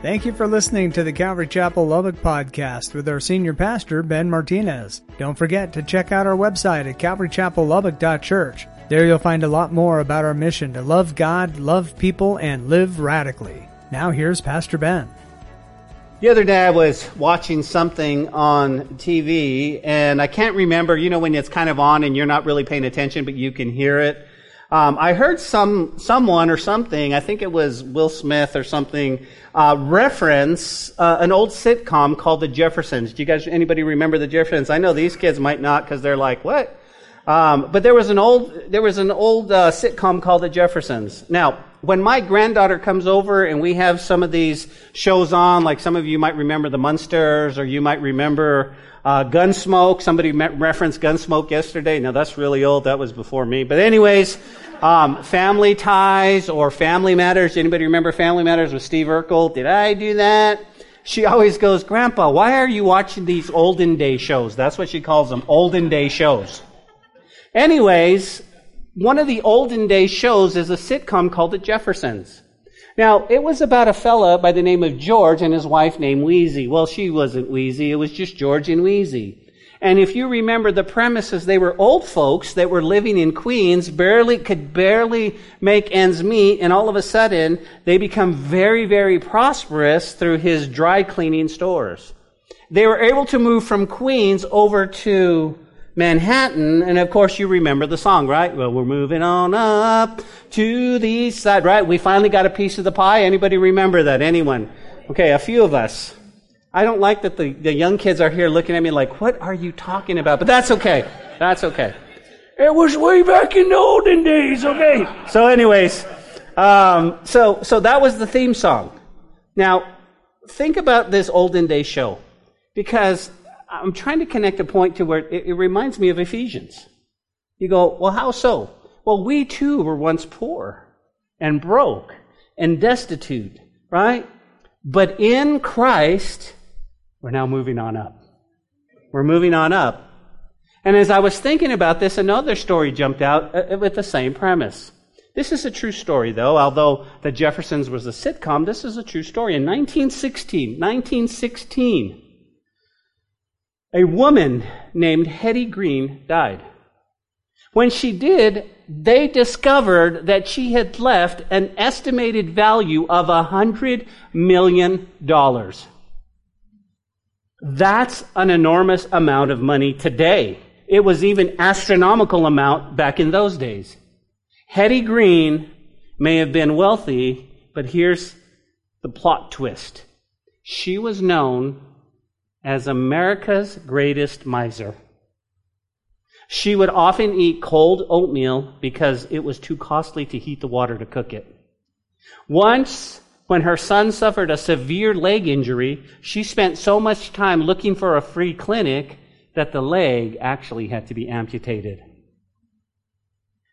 Thank you for listening to the Calvary Chapel Lubbock podcast with our senior pastor, Ben Martinez. Don't forget to check out our website at calvarychapellubbock.church. There you'll find a lot more about our mission to love God, love people, and live radically. Now here's Pastor Ben. The other day I was watching something on TV and I can't remember, you know, when it's kind of on and you're not really paying attention, but you can hear it. Um, I heard some someone or something. I think it was Will Smith or something uh, reference uh, an old sitcom called The Jeffersons. Do you guys anybody remember The Jeffersons? I know these kids might not because they're like what. Um, but there was an old there was an old uh, sitcom called The Jeffersons. Now, when my granddaughter comes over and we have some of these shows on, like some of you might remember The Munsters or you might remember uh, Gunsmoke. Somebody referenced Gunsmoke yesterday. Now that's really old. That was before me. But anyways, um, Family Ties or Family Matters. Anybody remember Family Matters with Steve Urkel? Did I do that? She always goes, Grandpa, why are you watching these olden day shows? That's what she calls them, olden day shows. Anyways, one of the olden day shows is a sitcom called The Jeffersons. Now, it was about a fella by the name of George and his wife named Weezy. Well, she wasn't Weezy, it was just George and Weezy. And if you remember the premises, they were old folks that were living in Queens, barely, could barely make ends meet, and all of a sudden, they become very, very prosperous through his dry cleaning stores. They were able to move from Queens over to Manhattan, and of course you remember the song, right? Well, we're moving on up to the east side, right? We finally got a piece of the pie. Anybody remember that? Anyone? Okay, a few of us. I don't like that the, the young kids are here looking at me like, what are you talking about? But that's okay. That's okay. It was way back in the olden days, okay? So anyways, um, so, so that was the theme song. Now, think about this olden day show. Because I'm trying to connect a point to where it, it reminds me of Ephesians. You go, well, how so? Well, we too were once poor and broke and destitute, right? But in Christ, we're now moving on up. We're moving on up. And as I was thinking about this, another story jumped out uh, with the same premise. This is a true story, though, although The Jeffersons was a sitcom, this is a true story. In 1916, 1916, a woman named Hetty Green died. When she did, they discovered that she had left an estimated value of a hundred million dollars. That's an enormous amount of money today. It was even astronomical amount back in those days. Hetty Green may have been wealthy, but here's the plot twist. She was known as America's greatest miser. She would often eat cold oatmeal because it was too costly to heat the water to cook it. Once, when her son suffered a severe leg injury, she spent so much time looking for a free clinic that the leg actually had to be amputated.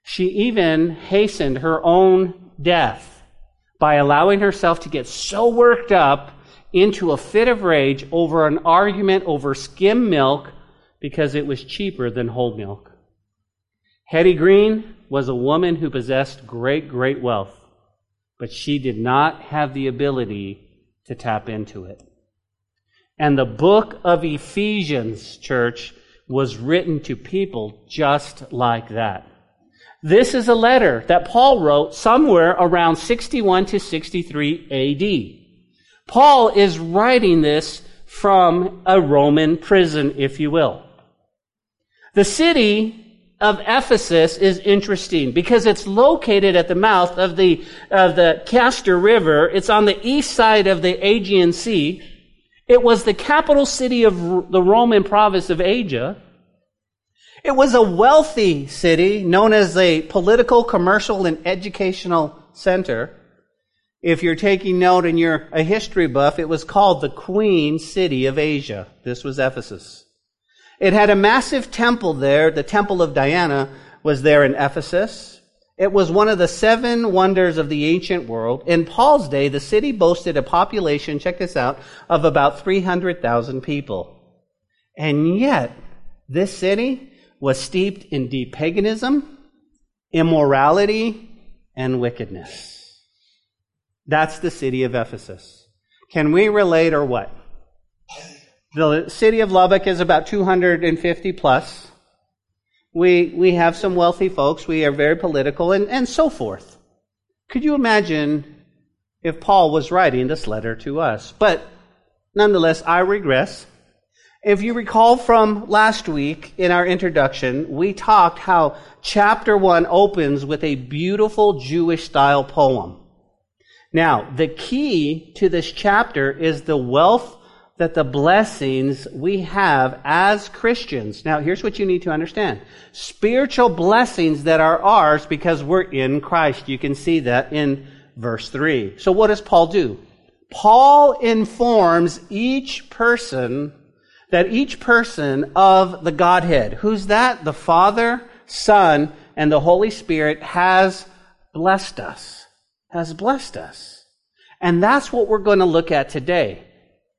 She even hastened her own death by allowing herself to get so worked up into a fit of rage over an argument over skim milk because it was cheaper than whole milk. Hetty Green was a woman who possessed great, great wealth, but she did not have the ability to tap into it. And the book of Ephesians, church, was written to people just like that. This is a letter that Paul wrote somewhere around 61 to 63 AD. Paul is writing this from a Roman prison, if you will. The city of Ephesus is interesting because it's located at the mouth of the, of the Cayster River. It's on the east side of the Aegean Sea. It was the capital city of the Roman province of Asia. It was a wealthy city known as a political, commercial, and educational center. If you're taking note and you're a history buff, it was called the Queen City of Asia. This was Ephesus. It had a massive temple there. The Temple of Diana was there in Ephesus. It was one of the seven wonders of the ancient world. In Paul's day, the city boasted a population, check this out, of about 300,000 people. And yet, this city was steeped in deep paganism, immorality, and wickedness. That's the city of Ephesus. Can we relate or what? The city of Lubbock is about 250 plus. We, we have some wealthy folks. We are very political and, and so forth. Could you imagine if Paul was writing this letter to us? But nonetheless, I regress. If you recall from last week in our introduction, we talked how chapter one opens with a beautiful Jewish style poem. Now, the key to this chapter is the wealth that the blessings we have as Christians. Now, here's what you need to understand. Spiritual blessings that are ours because we're in Christ. You can see that in verse 3. So what does Paul do? Paul informs each person that each person of the Godhead, who's that? The Father, Son, and the Holy Spirit has blessed us. Has blessed us. And that's what we're going to look at today.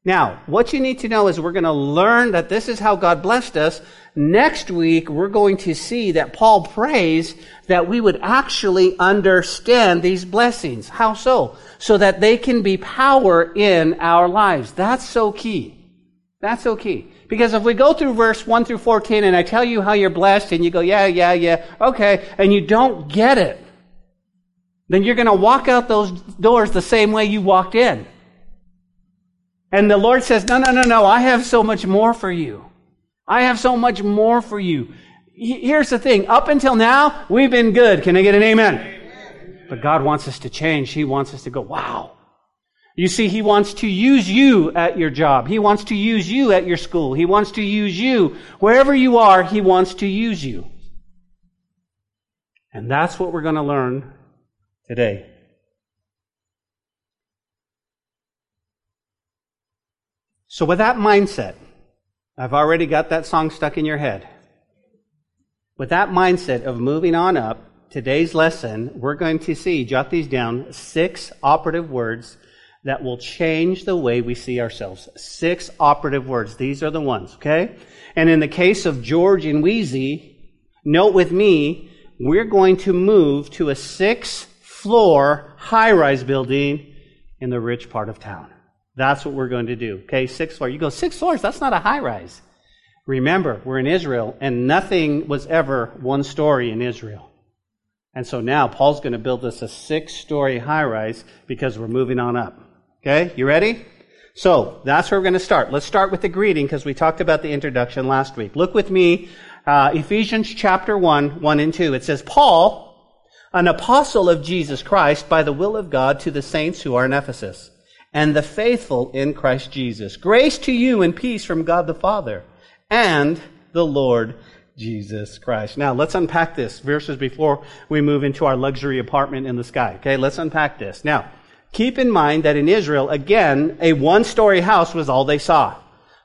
Now, what you need to know is we're going to learn that this is how God blessed us. Next week, we're going to see that Paul prays that we would actually understand these blessings. How so? So that they can be power in our lives. That's so key. That's so key. Because if we go through verse 1 through 14 and I tell you how you're blessed and you go, yeah, yeah, yeah, okay, and you don't get it, then you're going to walk out those doors the same way you walked in. And the Lord says, No, no, no, no, I have so much more for you. I have so much more for you. Here's the thing up until now, we've been good. Can I get an amen? amen? But God wants us to change. He wants us to go, Wow. You see, He wants to use you at your job. He wants to use you at your school. He wants to use you. Wherever you are, He wants to use you. And that's what we're going to learn today. So, with that mindset, I've already got that song stuck in your head. With that mindset of moving on up, today's lesson, we're going to see, jot these down, six operative words that will change the way we see ourselves. Six operative words. These are the ones, okay? And in the case of George and Weezy, note with me, we're going to move to a six floor high rise building in the rich part of town. That's what we're going to do. Okay, six floors. You go, six floors? That's not a high rise. Remember, we're in Israel, and nothing was ever one story in Israel. And so now Paul's going to build us a six story high rise because we're moving on up. Okay, you ready? So that's where we're going to start. Let's start with the greeting because we talked about the introduction last week. Look with me, uh, Ephesians chapter 1, 1 and 2. It says, Paul, an apostle of Jesus Christ by the will of God to the saints who are in Ephesus and the faithful in Christ Jesus. Grace to you and peace from God the Father and the Lord Jesus Christ. Now, let's unpack this verses before we move into our luxury apartment in the sky. Okay, let's unpack this. Now, keep in mind that in Israel, again, a one story house was all they saw.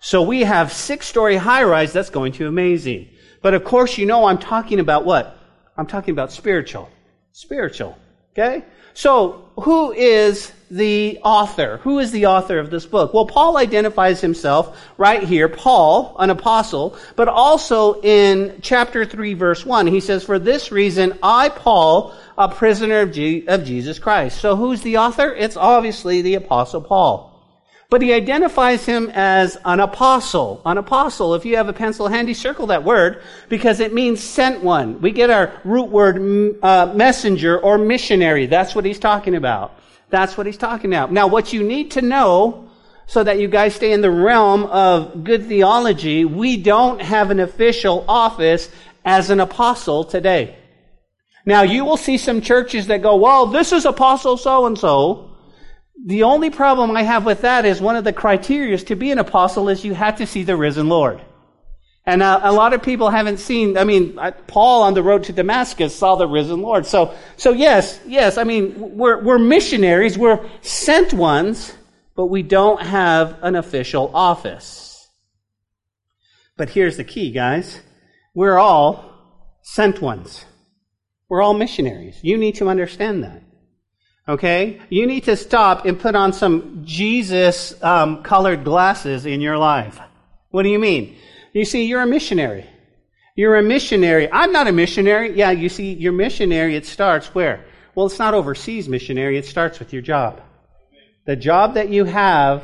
So we have six story high rise that's going to be amazing. But of course, you know I'm talking about what? I'm talking about spiritual. Spiritual. Okay? So, who is the author? Who is the author of this book? Well, Paul identifies himself right here, Paul, an apostle, but also in chapter 3, verse 1, he says, For this reason, I, Paul, a prisoner of, G- of Jesus Christ. So, who's the author? It's obviously the apostle Paul. But he identifies him as an apostle. An apostle, if you have a pencil handy, circle that word because it means sent one. We get our root word uh, messenger or missionary. That's what he's talking about. That's what he's talking about. Now, what you need to know so that you guys stay in the realm of good theology, we don't have an official office as an apostle today. Now, you will see some churches that go, well, this is apostle so and so. The only problem I have with that is one of the criteria to be an apostle is you had to see the risen Lord. And uh, a lot of people haven't seen, I mean, Paul on the road to Damascus saw the risen Lord. So, so yes, yes, I mean, we're, we're missionaries, we're sent ones, but we don't have an official office. But here's the key, guys. We're all sent ones. We're all missionaries. You need to understand that. Okay? You need to stop and put on some Jesus um, colored glasses in your life. What do you mean? You see, you're a missionary. You're a missionary. I'm not a missionary. Yeah, you see, your missionary, it starts where? Well, it's not overseas missionary, it starts with your job. The job that you have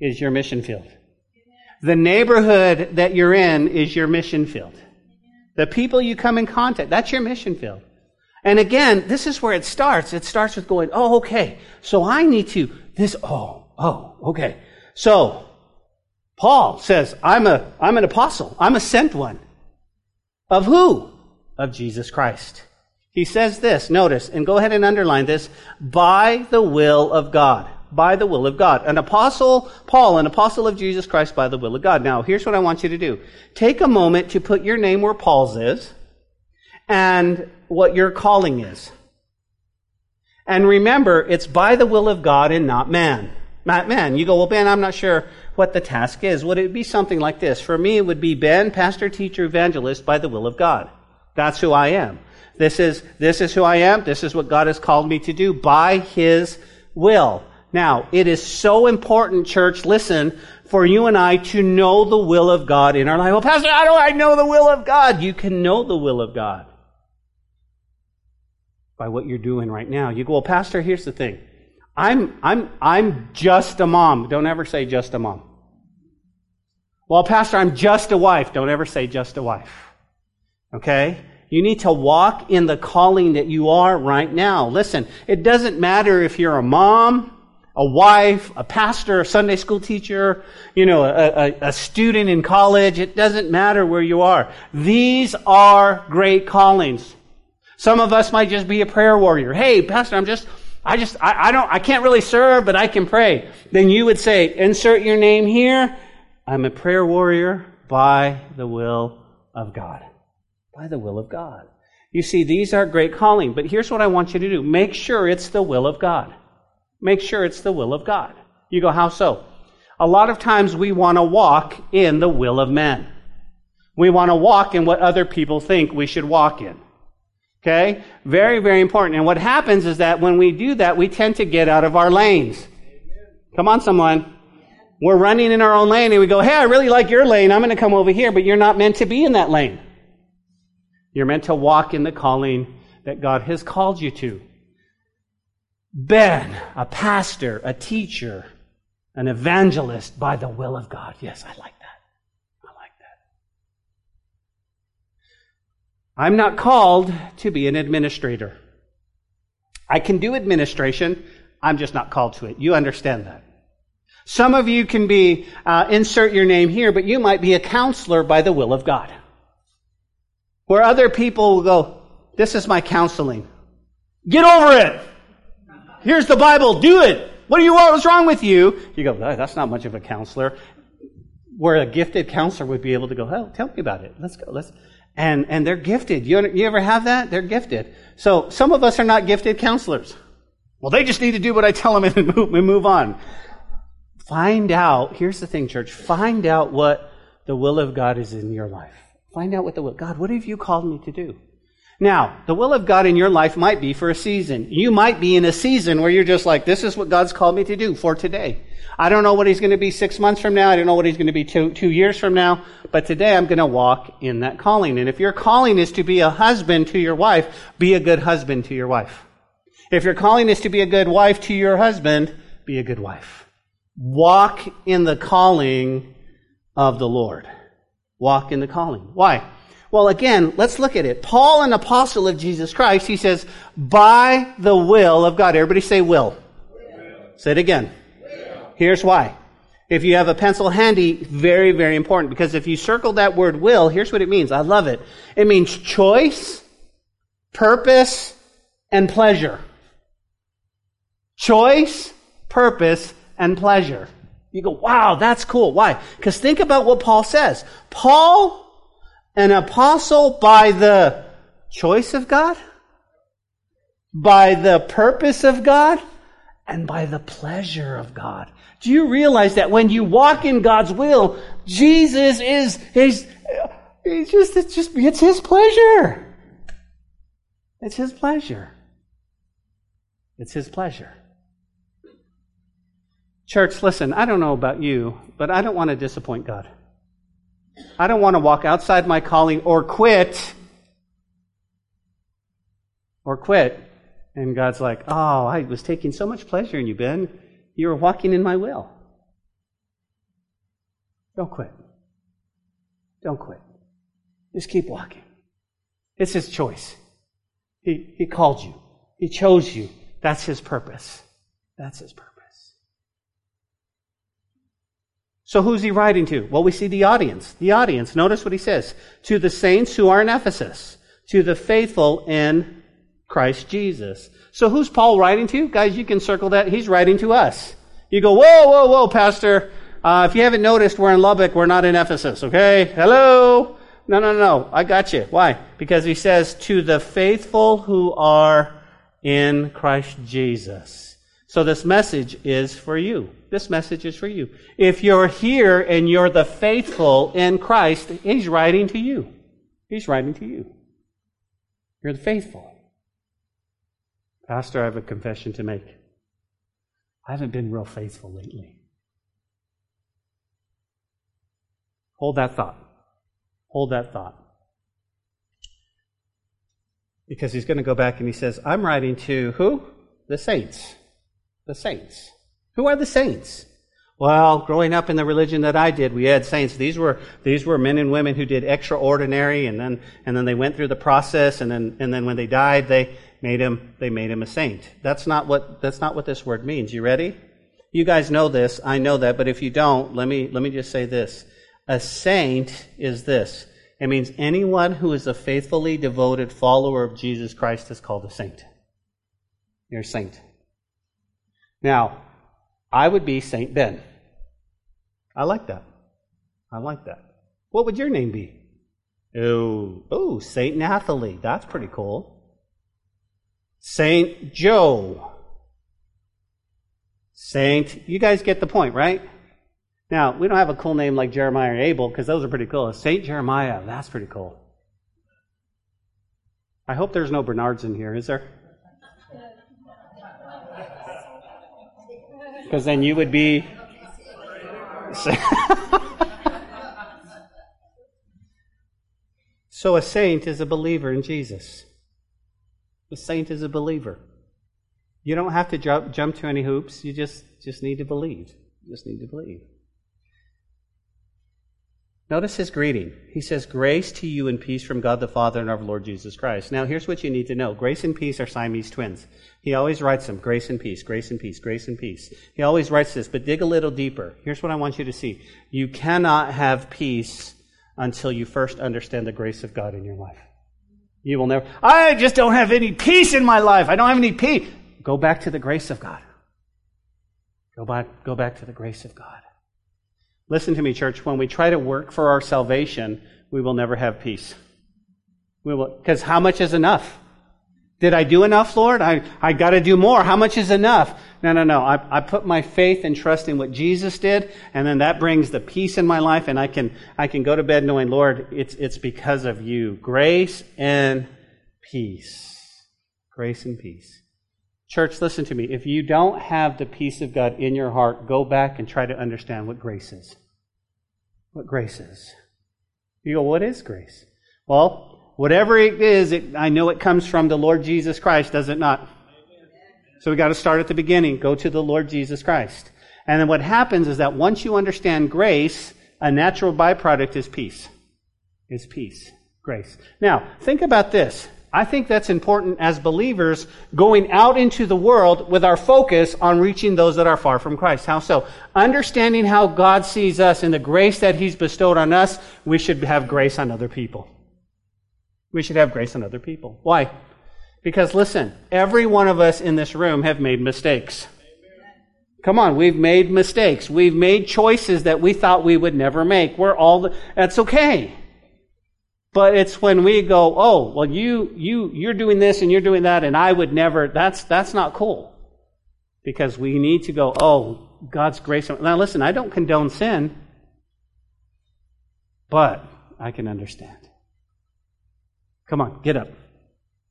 is your mission field. The neighborhood that you're in is your mission field. The people you come in contact, that's your mission field. And again, this is where it starts. It starts with going, oh, okay, so I need to, this, oh, oh, okay. So, Paul says, I'm a, I'm an apostle. I'm a sent one. Of who? Of Jesus Christ. He says this, notice, and go ahead and underline this, by the will of God. By the will of God. An apostle, Paul, an apostle of Jesus Christ by the will of God. Now, here's what I want you to do. Take a moment to put your name where Paul's is and what your calling is. And remember, it's by the will of God and not man. Not man. You go, well, Ben, I'm not sure what the task is. Would it be something like this? For me, it would be Ben, pastor, teacher, evangelist by the will of God. That's who I am. This is, this is who I am. This is what God has called me to do by His will. Now, it is so important, church, listen, for you and I to know the will of God in our life. Well, Pastor, how do I know the will of God? You can know the will of God by what you're doing right now. You go, well, Pastor, here's the thing. I'm, I'm, I'm just a mom. Don't ever say just a mom. Well, Pastor, I'm just a wife. Don't ever say just a wife. Okay? You need to walk in the calling that you are right now. Listen, it doesn't matter if you're a mom, a wife, a pastor, a Sunday school teacher, you know, a, a, a, student in college. It doesn't matter where you are. These are great callings. Some of us might just be a prayer warrior. Hey, pastor, I'm just, I just, I, I don't, I can't really serve, but I can pray. Then you would say, insert your name here. I'm a prayer warrior by the will of God by the will of God. You see, these are great calling, but here's what I want you to do. Make sure it's the will of God. Make sure it's the will of God. You go, how so? A lot of times we want to walk in the will of men. We want to walk in what other people think we should walk in. Okay? Very, very important. And what happens is that when we do that, we tend to get out of our lanes. Come on, someone. We're running in our own lane and we go, hey, I really like your lane. I'm going to come over here, but you're not meant to be in that lane. You're meant to walk in the calling that God has called you to. Ben, a pastor, a teacher, an evangelist by the will of God. Yes, I like that. I like that. I'm not called to be an administrator. I can do administration. I'm just not called to it. You understand that. Some of you can be, uh, insert your name here, but you might be a counselor by the will of God. Where other people will go, this is my counseling. Get over it. Here's the Bible. Do it. What do you want? What's wrong with you? You go, that's not much of a counselor. Where a gifted counselor would be able to go, oh, tell me about it. Let's go. Let's, and, and they're gifted. You, you ever have that? They're gifted. So some of us are not gifted counselors. Well, they just need to do what I tell them and move, and move on. Find out, here's the thing, church, find out what the will of God is in your life. Find out what the will. God, what have you called me to do? Now, the will of God in your life might be for a season. You might be in a season where you're just like, this is what God's called me to do for today. I don't know what He's going to be six months from now. I don't know what He's going to be two, two years from now. But today I'm going to walk in that calling. And if your calling is to be a husband to your wife, be a good husband to your wife. If your calling is to be a good wife to your husband, be a good wife. Walk in the calling of the Lord walk in the calling. Why? Well, again, let's look at it. Paul, an apostle of Jesus Christ, he says, by the will of God. Everybody say will. will. Say it again. Will. Here's why. If you have a pencil handy, very, very important. Because if you circle that word will, here's what it means. I love it. It means choice, purpose, and pleasure. Choice, purpose, and pleasure. You go, wow, that's cool. Why? Because think about what Paul says. Paul, an apostle by the choice of God, by the purpose of God, and by the pleasure of God. Do you realize that when you walk in God's will, Jesus is, he's just, it's just, it's His pleasure. It's His pleasure. It's His pleasure. Church, listen, I don't know about you, but I don't want to disappoint God. I don't want to walk outside my calling or quit or quit And God's like, Oh, I was taking so much pleasure in you, Ben. You were walking in my will. Don't quit. Don't quit. Just keep walking. It's His choice. He, he called you. He chose you. That's His purpose. That's His purpose. So who's He writing to? Well, we see the audience. The audience. Notice what He says. To the saints who are in Ephesus. To the faithful in Christ Jesus. So who's Paul writing to? Guys, you can circle that. He's writing to us. You go, whoa, whoa, whoa, Pastor. Uh, if you haven't noticed, we're in Lubbock. We're not in Ephesus, okay? Hello? No, no, no. I got you. Why? Because he says, to the faithful who are in Christ Jesus. So this message is for you. This message is for you. If you're here and you're the faithful in Christ, he's writing to you. He's writing to you. You're the faithful. Pastor, I have a confession to make. I haven't been real faithful lately. Hold that thought. Hold that thought. Because he's going to go back and he says, I'm writing to who? The saints. The saints. Who are the saints? Well, growing up in the religion that I did, we had saints. These were, these were men and women who did extraordinary and then, and then they went through the process and then, and then when they died, they made him, they made him a saint. That's not what, that's not what this word means. You ready? You guys know this. I know that. But if you don't, let me, let me just say this. A saint is this. It means anyone who is a faithfully devoted follower of Jesus Christ is called a saint. You're a saint. Now, I would be Saint Ben. I like that. I like that. What would your name be? Oh, oh, Saint Nathalie. That's pretty cool. Saint Joe. Saint, you guys get the point, right? Now, we don't have a cool name like Jeremiah or Abel because those are pretty cool. St. Jeremiah, that's pretty cool. I hope there's no Bernards in here, is there? Because then you would be. so a saint is a believer in Jesus. A saint is a believer. You don't have to jump, jump to any hoops. You just, just need to believe. You just need to believe. Notice his greeting. He says, Grace to you and peace from God the Father and our Lord Jesus Christ. Now, here's what you need to know grace and peace are Siamese twins. He always writes them grace and peace, grace and peace, grace and peace. He always writes this, but dig a little deeper. Here's what I want you to see. You cannot have peace until you first understand the grace of God in your life. You will never, I just don't have any peace in my life. I don't have any peace. Go back to the grace of God. Go back, go back to the grace of God. Listen to me, church. When we try to work for our salvation, we will never have peace. We will, because how much is enough? Did I do enough, Lord? I, I got to do more. How much is enough? No, no, no. I, I put my faith and trust in what Jesus did, and then that brings the peace in my life, and I can, I can go to bed knowing, Lord, it's, it's because of you. Grace and peace. Grace and peace. Church, listen to me. If you don't have the peace of God in your heart, go back and try to understand what grace is. What grace is. You go, what is grace? Well, whatever it is, it, I know it comes from the Lord Jesus Christ, does it not? So we got to start at the beginning. Go to the Lord Jesus Christ. And then what happens is that once you understand grace, a natural byproduct is peace. Is peace. Grace. Now, think about this. I think that's important as believers going out into the world with our focus on reaching those that are far from Christ. How so? Understanding how God sees us and the grace that He's bestowed on us, we should have grace on other people. We should have grace on other people. Why? Because listen, every one of us in this room have made mistakes. Come on, we've made mistakes. We've made choices that we thought we would never make. We're all, that's okay. But it's when we go, oh, well, you, you, you're doing this and you're doing that, and I would never, that's, that's not cool. Because we need to go, oh, God's grace. Now listen, I don't condone sin, but I can understand. Come on, get up.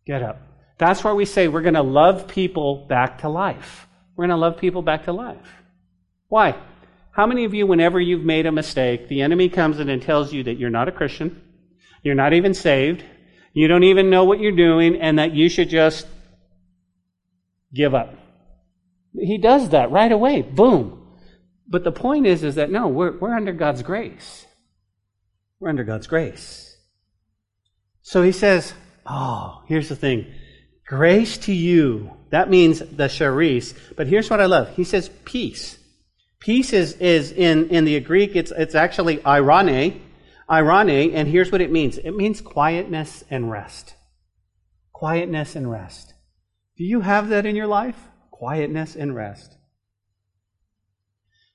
Get up. That's why we say we're going to love people back to life. We're going to love people back to life. Why? How many of you, whenever you've made a mistake, the enemy comes in and tells you that you're not a Christian, you're not even saved. You don't even know what you're doing and that you should just give up. He does that right away. Boom. But the point is, is that no, we're, we're under God's grace. We're under God's grace. So he says, oh, here's the thing. Grace to you. That means the charis. But here's what I love. He says peace. Peace is, is in, in the Greek, it's, it's actually eirene. Eirene, and here's what it means. It means quietness and rest. Quietness and rest. Do you have that in your life? Quietness and rest.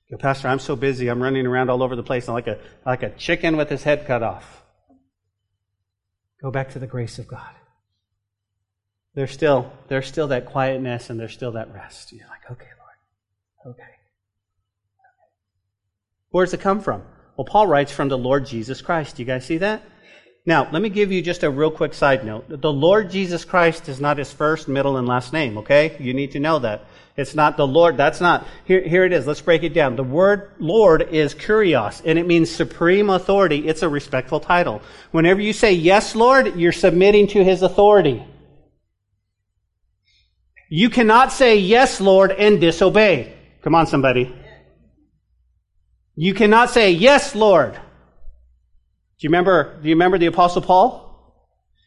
Yo, Pastor, I'm so busy. I'm running around all over the place like a, like a chicken with his head cut off. Go back to the grace of God. There's still, there's still that quietness and there's still that rest. You're like, okay, Lord. Okay. Where does it come from? Well, Paul writes from the Lord Jesus Christ. Do you guys see that? Now, let me give you just a real quick side note. The Lord Jesus Christ is not his first, middle, and last name, okay? You need to know that. It's not the Lord. That's not. Here, here it is. Let's break it down. The word Lord is kurios, and it means supreme authority. It's a respectful title. Whenever you say yes, Lord, you're submitting to his authority. You cannot say yes, Lord, and disobey. Come on, somebody. You cannot say yes, Lord do you remember, do you remember the apostle Paul?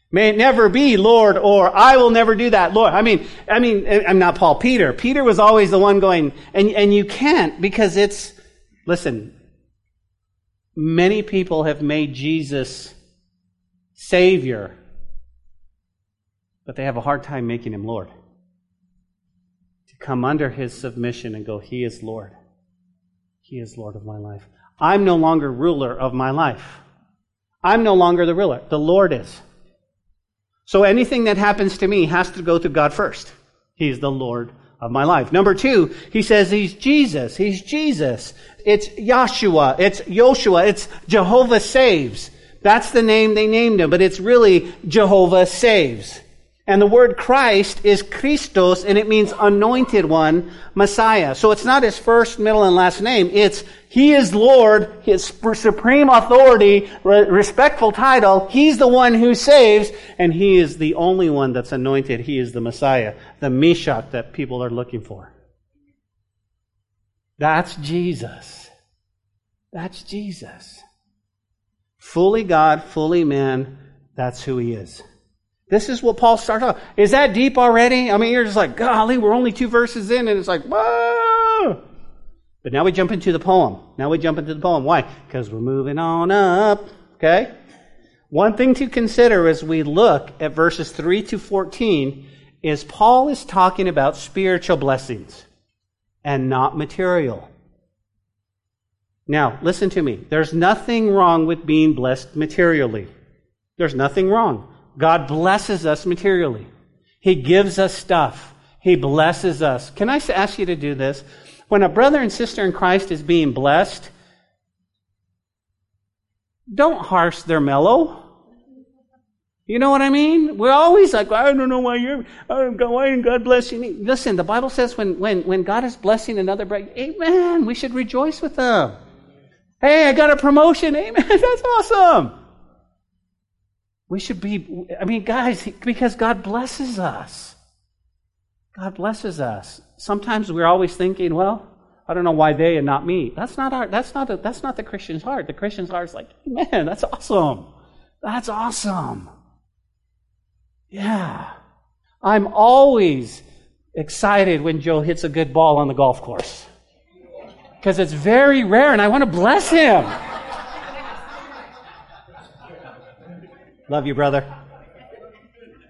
May it never be, Lord, or I will never do that, Lord. I mean, I mean, eh, I'm not Paul, Peter. Peter was always the one going, and, and you can't because it's, listen, many people have made Jesus Savior, but they have a hard time making him Lord. To come under his submission and go, He is Lord. He is Lord of my life. I'm no longer ruler of my life. I'm no longer the ruler. The Lord is. So anything that happens to me has to go to God first. He's the Lord of my life. Number two, he says he's Jesus. He's Jesus. It's Yahshua. It's Yoshua. It's Jehovah saves. That's the name they named him, but it's really Jehovah saves. And the word Christ is Christos, and it means anointed one, Messiah. So it's not his first, middle, and last name. It's He is Lord, His supreme authority, respectful title. He's the one who saves, and He is the only one that's anointed. He is the Messiah, the Mashiach that people are looking for. That's Jesus. That's Jesus. Fully God, fully man, that's who He is. This is what Paul starts off. Is that deep already? I mean, you're just like, golly, we're only two verses in, and it's like, whoa! But now we jump into the poem. Now we jump into the poem. Why? Because we're moving on up. Okay? One thing to consider as we look at verses 3 to 14 is Paul is talking about spiritual blessings and not material. Now, listen to me. There's nothing wrong with being blessed materially. There's nothing wrong. God blesses us materially. He gives us stuff. He blesses us. Can I ask you to do this? When a brother and sister in Christ is being blessed, don't harsh their mellow. You know what I mean? We're always like, I don't know why you're, why didn't God bless you? Listen, the Bible says when, when, when God is blessing another brother, amen, we should rejoice with them. Hey, I got a promotion. Amen. That's awesome. We should be, I mean, guys, because God blesses us. God blesses us. Sometimes we're always thinking, well, I don't know why they and not me. That's not our, that's not, a, that's not the Christian's heart. The Christian's heart is like, man, that's awesome. That's awesome. Yeah. I'm always excited when Joe hits a good ball on the golf course. Because it's very rare and I want to bless him. Love you, brother.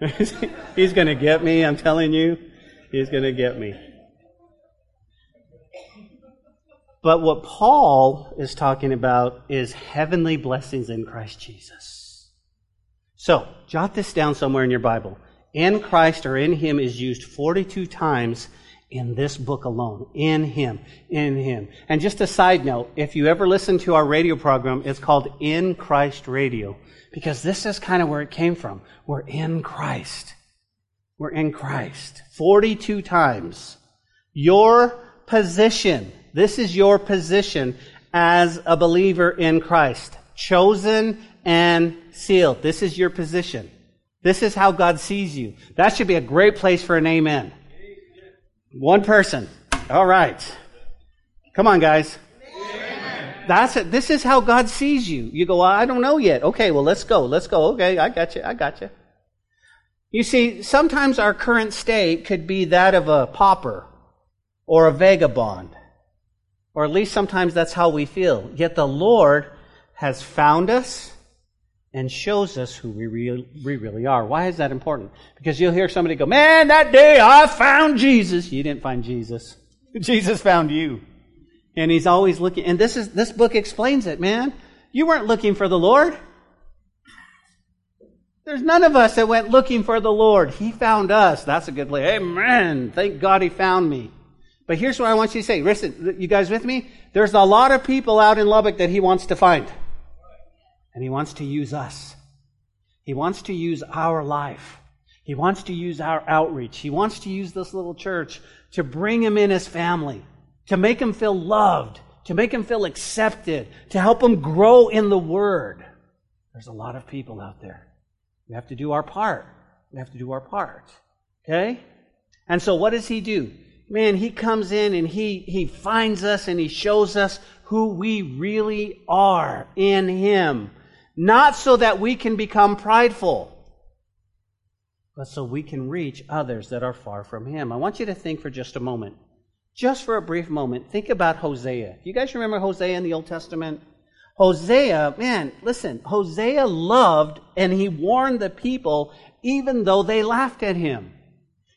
He's going to get me, I'm telling you. He's going to get me. But what Paul is talking about is heavenly blessings in Christ Jesus. So, jot this down somewhere in your Bible. In Christ or in Him is used 42 times in this book alone. In Him. In Him. And just a side note, if you ever listen to our radio program, it's called In Christ Radio. Because this is kind of where it came from. We're in Christ. We're in Christ. 42 times. Your position. This is your position as a believer in Christ. Chosen and sealed. This is your position. This is how God sees you. That should be a great place for an amen. One person. All right. Come on, guys. That's it. This is how God sees you. You go, well, I don't know yet. Okay, well, let's go. Let's go. Okay, I got you. I got you. You see, sometimes our current state could be that of a pauper or a vagabond. Or at least sometimes that's how we feel. Yet the Lord has found us and shows us who we, re- we really are. Why is that important? Because you'll hear somebody go, Man, that day I found Jesus. You didn't find Jesus. Jesus found you. And he's always looking, and this is, this book explains it, man. You weren't looking for the Lord. There's none of us that went looking for the Lord. He found us. That's a good place. Amen. Thank God he found me. But here's what I want you to say. Listen, you guys with me? There's a lot of people out in Lubbock that he wants to find. And he wants to use us. He wants to use our life. He wants to use our outreach. He wants to use this little church to bring him in his family to make Him feel loved, to make Him feel accepted, to help Him grow in the Word. There's a lot of people out there. We have to do our part. We have to do our part. Okay? And so what does he do? Man, he comes in and he, he finds us and he shows us who we really are in him. Not so that we can become prideful, but so we can reach others that are far from him. I want you to think for just a moment just for a brief moment, think about Hosea. You guys remember Hosea in the Old Testament? Hosea, man, listen, Hosea loved and he warned the people even though they laughed at him.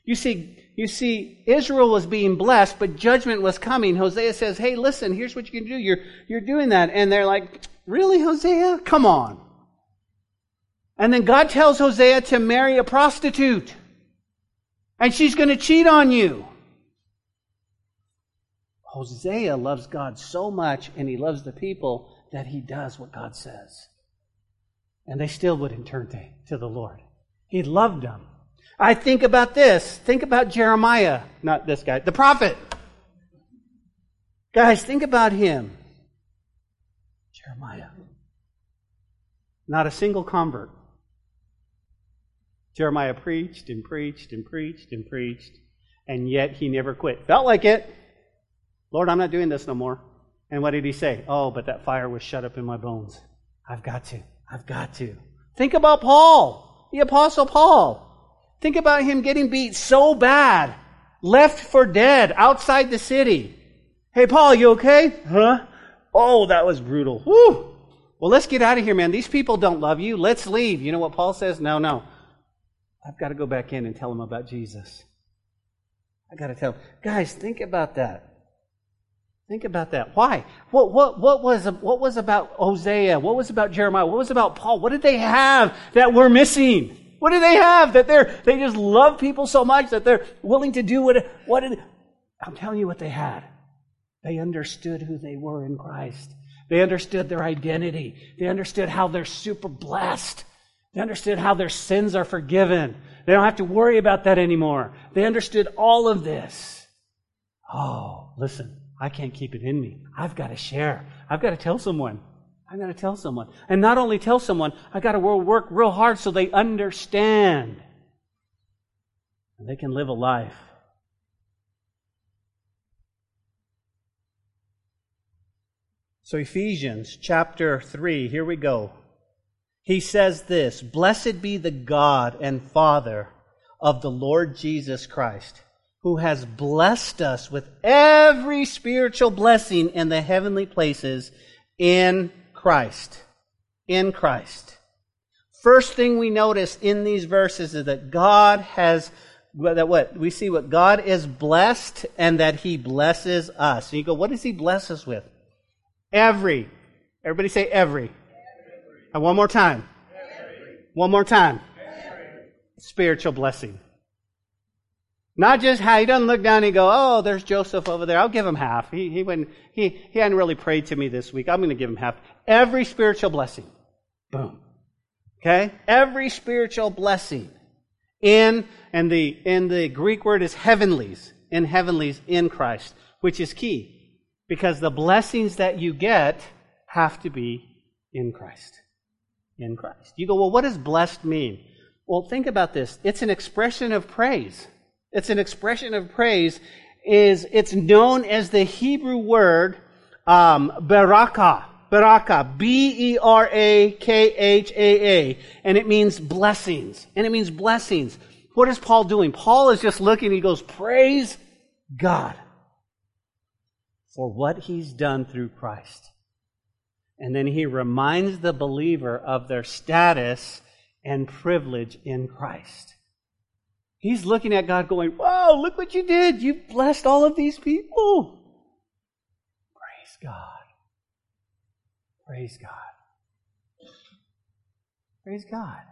You see, you see, Israel was being blessed, but judgment was coming. Hosea says, hey, listen, here's what you can do. You're, you're doing that. And they're like, really, Hosea? Come on. And then God tells Hosea to marry a prostitute. And she's going to cheat on you. Hosea loves God so much and he loves the people that he does what God says. And they still wouldn't turn to, to the Lord. He loved them. I think about this. Think about Jeremiah. Not this guy, the prophet. Guys, think about him. Jeremiah. Not a single convert. Jeremiah preached and preached and preached and preached, and yet he never quit. Felt like it. Lord, I'm not doing this no more. And what did he say? Oh, but that fire was shut up in my bones. I've got to. I've got to. Think about Paul, the Apostle Paul. Think about him getting beat so bad, left for dead outside the city. Hey, Paul, you okay? Huh? Oh, that was brutal. Whew. Well, let's get out of here, man. These people don't love you. Let's leave. You know what Paul says? No, no. I've got to go back in and tell them about Jesus. I got to tell them. Guys, think about that. Think about that. Why? What, what, what, was, what was about Hosea? What was about Jeremiah? What was about Paul? What did they have that we're missing? What do they have that they're, they just love people so much that they're willing to do what, what did, I'm telling you what they had. They understood who they were in Christ. They understood their identity. They understood how they're super blessed. They understood how their sins are forgiven. They don't have to worry about that anymore. They understood all of this. Oh, listen. I can't keep it in me. I've got to share. I've got to tell someone. I've got to tell someone. And not only tell someone, I've got to work real hard so they understand. And they can live a life. So, Ephesians chapter 3, here we go. He says this Blessed be the God and Father of the Lord Jesus Christ who has blessed us with every spiritual blessing in the heavenly places in Christ. In Christ. First thing we notice in these verses is that God has that what we see what God is blessed and that He blesses us. And you go, what does He bless us with? Every. Everybody say every. every. And one more time. Every. One more time. Every. Spiritual blessing. Not just how he doesn't look down and go, oh, there's Joseph over there. I'll give him half. He, he, wouldn't, he, he hadn't really prayed to me this week. I'm going to give him half. Every spiritual blessing. Boom. Okay? Every spiritual blessing in, and the, in the Greek word is heavenlies, in heavenlies in Christ, which is key. Because the blessings that you get have to be in Christ. In Christ. You go, well, what does blessed mean? Well, think about this. It's an expression of praise. It's an expression of praise. is, it's known as the Hebrew word, um, barakah. Barakah. B-E-R-A-K-H-A-A. And it means blessings. And it means blessings. What is Paul doing? Paul is just looking, he goes, praise God for what he's done through Christ. And then he reminds the believer of their status and privilege in Christ. He's looking at God going, Whoa, look what you did. You blessed all of these people. Praise God. Praise God. Praise God.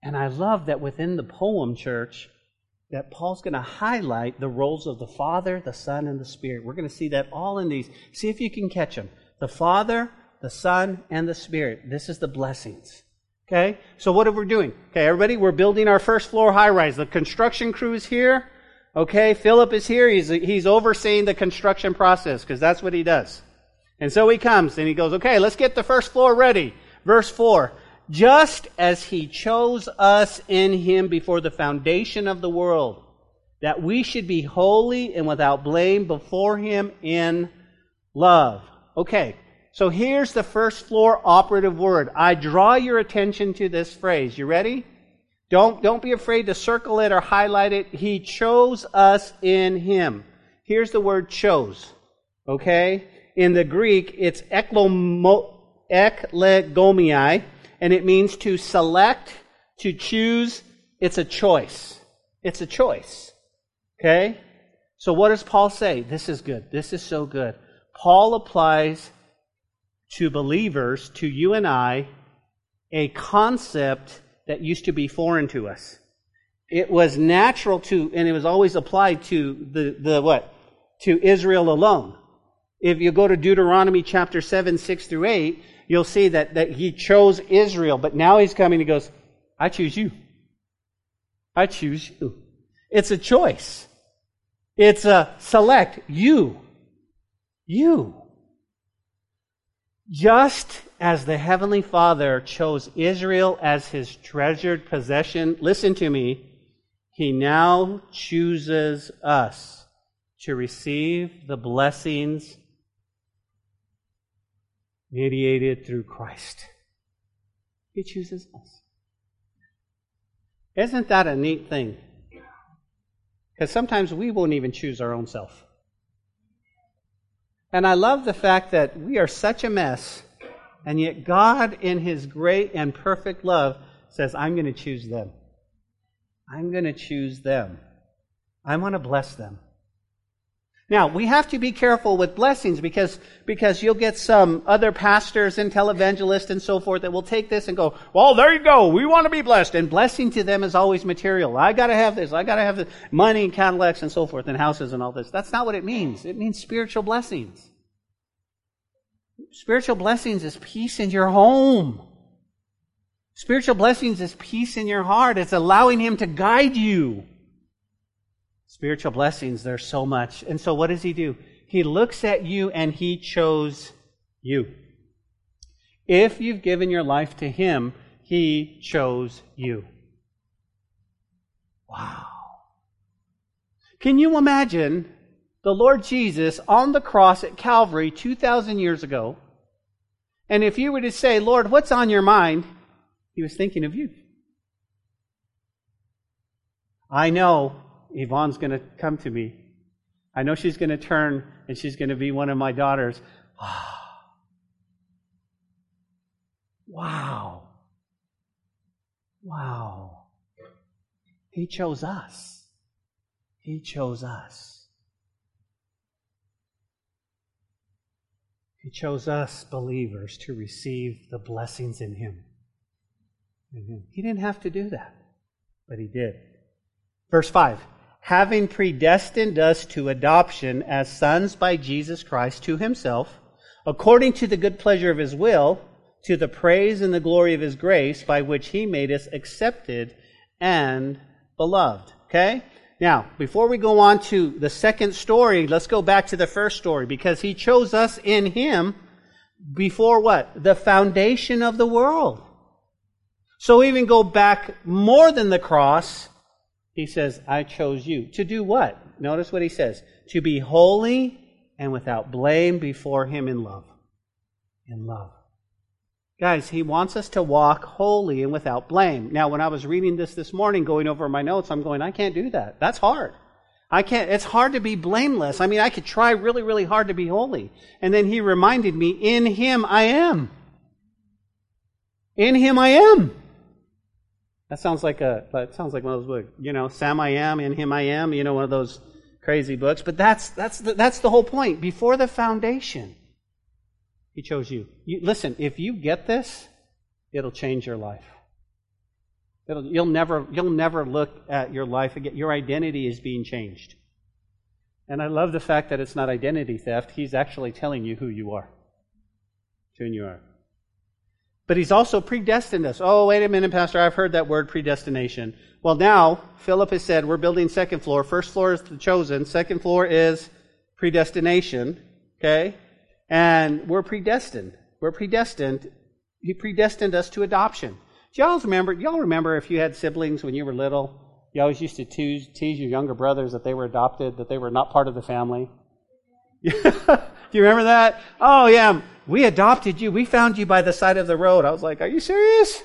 And I love that within the poem, church, that Paul's going to highlight the roles of the Father, the Son, and the Spirit. We're going to see that all in these. See if you can catch them. The Father, the Son, and the Spirit. This is the blessings. Okay? So what are we doing? Okay, everybody, we're building our first floor high rise. The construction crew is here. Okay, Philip is here. He's, he's overseeing the construction process because that's what he does. And so he comes and he goes, okay, let's get the first floor ready. Verse 4 just as he chose us in him before the foundation of the world, that we should be holy and without blame before him in love. Okay, so here's the first floor operative word. I draw your attention to this phrase. You ready? Don't, don't be afraid to circle it or highlight it. He chose us in him. Here's the word chose. Okay? In the Greek, it's eklomo, eklegomai and it means to select, to choose. It's a choice. It's a choice. Okay? So what does Paul say? This is good. This is so good. Paul applies to believers, to you and I, a concept that used to be foreign to us. It was natural to, and it was always applied to the, the what? To Israel alone. If you go to Deuteronomy chapter 7, 6 through 8, you'll see that, that he chose Israel, but now he's coming, he goes, I choose you. I choose you. It's a choice. It's a select you. You. Just as the Heavenly Father chose Israel as his treasured possession, listen to me, he now chooses us to receive the blessings mediated through Christ. He chooses us. Isn't that a neat thing? Because sometimes we won't even choose our own self. And I love the fact that we are such a mess, and yet God, in His great and perfect love, says, I'm going to choose them. I'm going to choose them. I want to bless them. Now, we have to be careful with blessings because, because you'll get some other pastors and televangelists and so forth that will take this and go, well, there you go. We want to be blessed. And blessing to them is always material. I gotta have this. I gotta have this. money and Cadillacs and so forth and houses and all this. That's not what it means. It means spiritual blessings. Spiritual blessings is peace in your home. Spiritual blessings is peace in your heart. It's allowing Him to guide you. Spiritual blessings, there's so much. And so what does he do? He looks at you and he chose you. If you've given your life to him, he chose you. Wow. Can you imagine the Lord Jesus on the cross at Calvary 2,000 years ago? And if you were to say, Lord, what's on your mind? He was thinking of you. I know Yvonne's going to come to me. I know she's going to turn and she's going to be one of my daughters. wow. Wow. He chose us. He chose us. He chose us, believers, to receive the blessings in Him. He didn't have to do that, but He did. Verse 5 having predestined us to adoption as sons by Jesus Christ to himself, according to the good pleasure of his will, to the praise and the glory of his grace, by which he made us accepted and beloved. Okay? Now, before we go on to the second story, let's go back to the first story, because he chose us in him before what? The foundation of the world. So even go back more than the cross, He says, I chose you. To do what? Notice what he says. To be holy and without blame before him in love. In love. Guys, he wants us to walk holy and without blame. Now, when I was reading this this morning, going over my notes, I'm going, I can't do that. That's hard. I can't, it's hard to be blameless. I mean, I could try really, really hard to be holy. And then he reminded me, in him I am. In him I am. That sounds like a, that sounds like one of those books, you know, Sam I am, in him I am, you know, one of those crazy books. But that's, that's the, that's the whole point. Before the foundation, he chose you. you. Listen, if you get this, it'll change your life. It'll, you'll never, you'll never look at your life again. Your identity is being changed. And I love the fact that it's not identity theft. He's actually telling you who you are. Who you are. But he's also predestined us. Oh, wait a minute, Pastor. I've heard that word predestination. Well, now, Philip has said we're building second floor. First floor is the chosen. Second floor is predestination. Okay? And we're predestined. We're predestined. He predestined us to adoption. Do y'all remember? Y'all remember if you had siblings when you were little? You always used to tease, tease your younger brothers that they were adopted, that they were not part of the family. Do you remember that? Oh yeah, we adopted you. We found you by the side of the road. I was like, are you serious?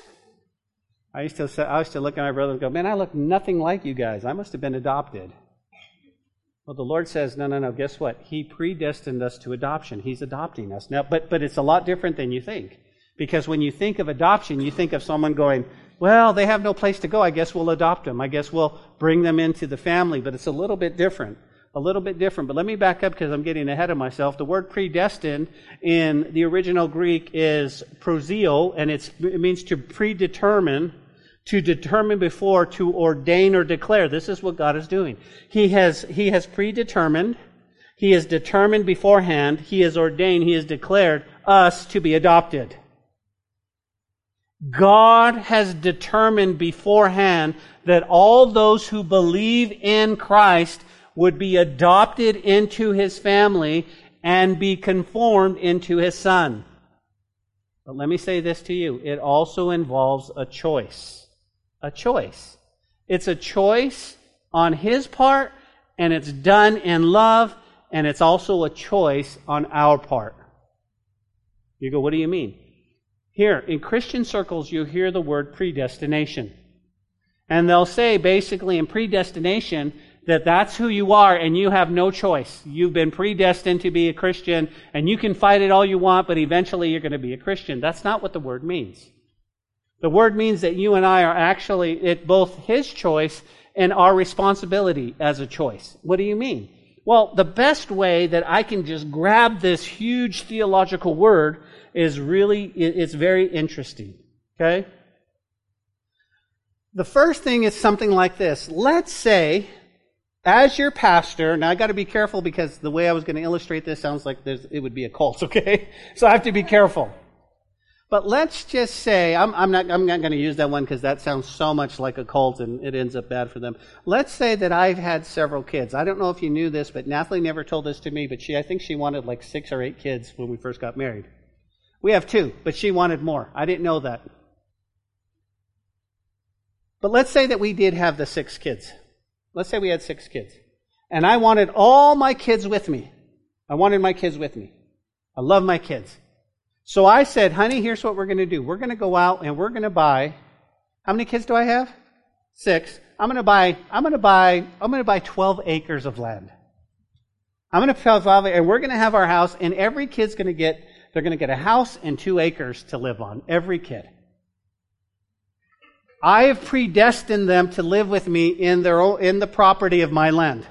I used to I used to look at my brother and go, man, I look nothing like you guys. I must have been adopted. Well, the Lord says, no, no, no. Guess what? He predestined us to adoption. He's adopting us now. But but it's a lot different than you think, because when you think of adoption, you think of someone going, well, they have no place to go. I guess we'll adopt them. I guess we'll bring them into the family. But it's a little bit different a little bit different. But let me back up because I'm getting ahead of myself. The word predestined in the original Greek is proseo, and it means to predetermine, to determine before, to ordain or declare. This is what God is doing. He has, he has predetermined, He has determined beforehand, He has ordained, He has declared us to be adopted. God has determined beforehand that all those who believe in Christ would be adopted into his family and be conformed into his son. But let me say this to you it also involves a choice. A choice. It's a choice on his part, and it's done in love, and it's also a choice on our part. You go, what do you mean? Here, in Christian circles, you hear the word predestination. And they'll say basically in predestination, that that's who you are and you have no choice. You've been predestined to be a Christian and you can fight it all you want, but eventually you're going to be a Christian. That's not what the word means. The word means that you and I are actually it both his choice and our responsibility as a choice. What do you mean? Well, the best way that I can just grab this huge theological word is really, it's very interesting. Okay? The first thing is something like this. Let's say as your pastor, now I got to be careful because the way I was going to illustrate this sounds like it would be a cult, okay? So I have to be careful. But let's just say, I'm, I'm not, I'm not going to use that one because that sounds so much like a cult and it ends up bad for them. Let's say that I've had several kids. I don't know if you knew this, but Natalie never told this to me, but she, I think she wanted like six or eight kids when we first got married. We have two, but she wanted more. I didn't know that. But let's say that we did have the six kids. Let's say we had six kids. And I wanted all my kids with me. I wanted my kids with me. I love my kids. So I said, honey, here's what we're going to do. We're going to go out and we're going to buy. How many kids do I have? Six. I'm going to buy, I'm going to buy, I'm going to buy 12 acres of land. I'm going to 12, and we're going to have our house, and every kid's going to get, they're going to get a house and two acres to live on. Every kid. I have predestined them to live with me in their in the property of my land.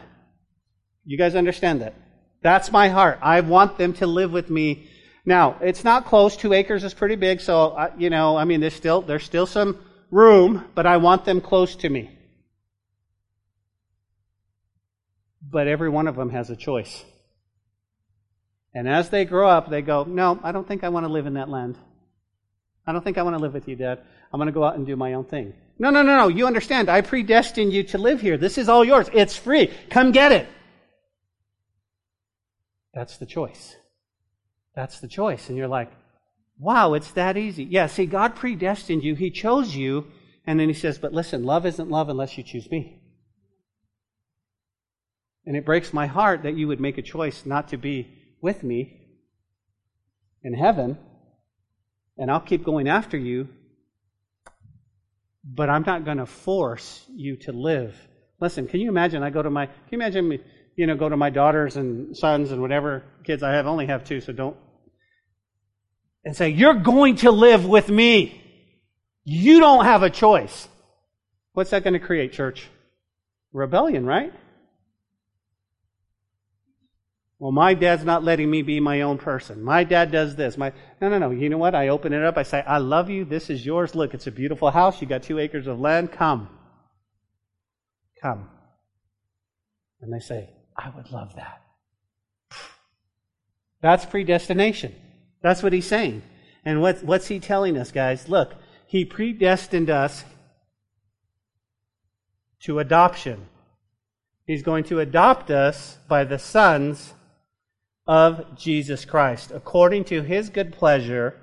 You guys understand that? That's my heart. I want them to live with me. Now, it's not close. Two acres is pretty big, so uh, you know, I mean, there's still there's still some room, but I want them close to me. But every one of them has a choice. And as they grow up, they go, "No, I don't think I want to live in that land. I don't think I want to live with you, Dad. I'm going to go out and do my own thing. No, no, no, no. You understand. I predestined you to live here. This is all yours. It's free. Come get it. That's the choice. That's the choice. And you're like, wow, it's that easy. Yeah, see, God predestined you. He chose you. And then he says, but listen, love isn't love unless you choose me. And it breaks my heart that you would make a choice not to be with me in heaven. And I'll keep going after you. But I'm not going to force you to live. Listen, can you imagine? I go to my, can you imagine me, you know, go to my daughters and sons and whatever kids I have, only have two, so don't, and say, You're going to live with me. You don't have a choice. What's that going to create, church? Rebellion, right? Well, my dad's not letting me be my own person. My dad does this. My no, no, no. You know what? I open it up. I say, "I love you. This is yours. Look, it's a beautiful house. You got two acres of land. Come, come." And they say, "I would love that." That's predestination. That's what he's saying. And what, what's he telling us, guys? Look, he predestined us to adoption. He's going to adopt us by the sons of Jesus Christ, according to his good pleasure,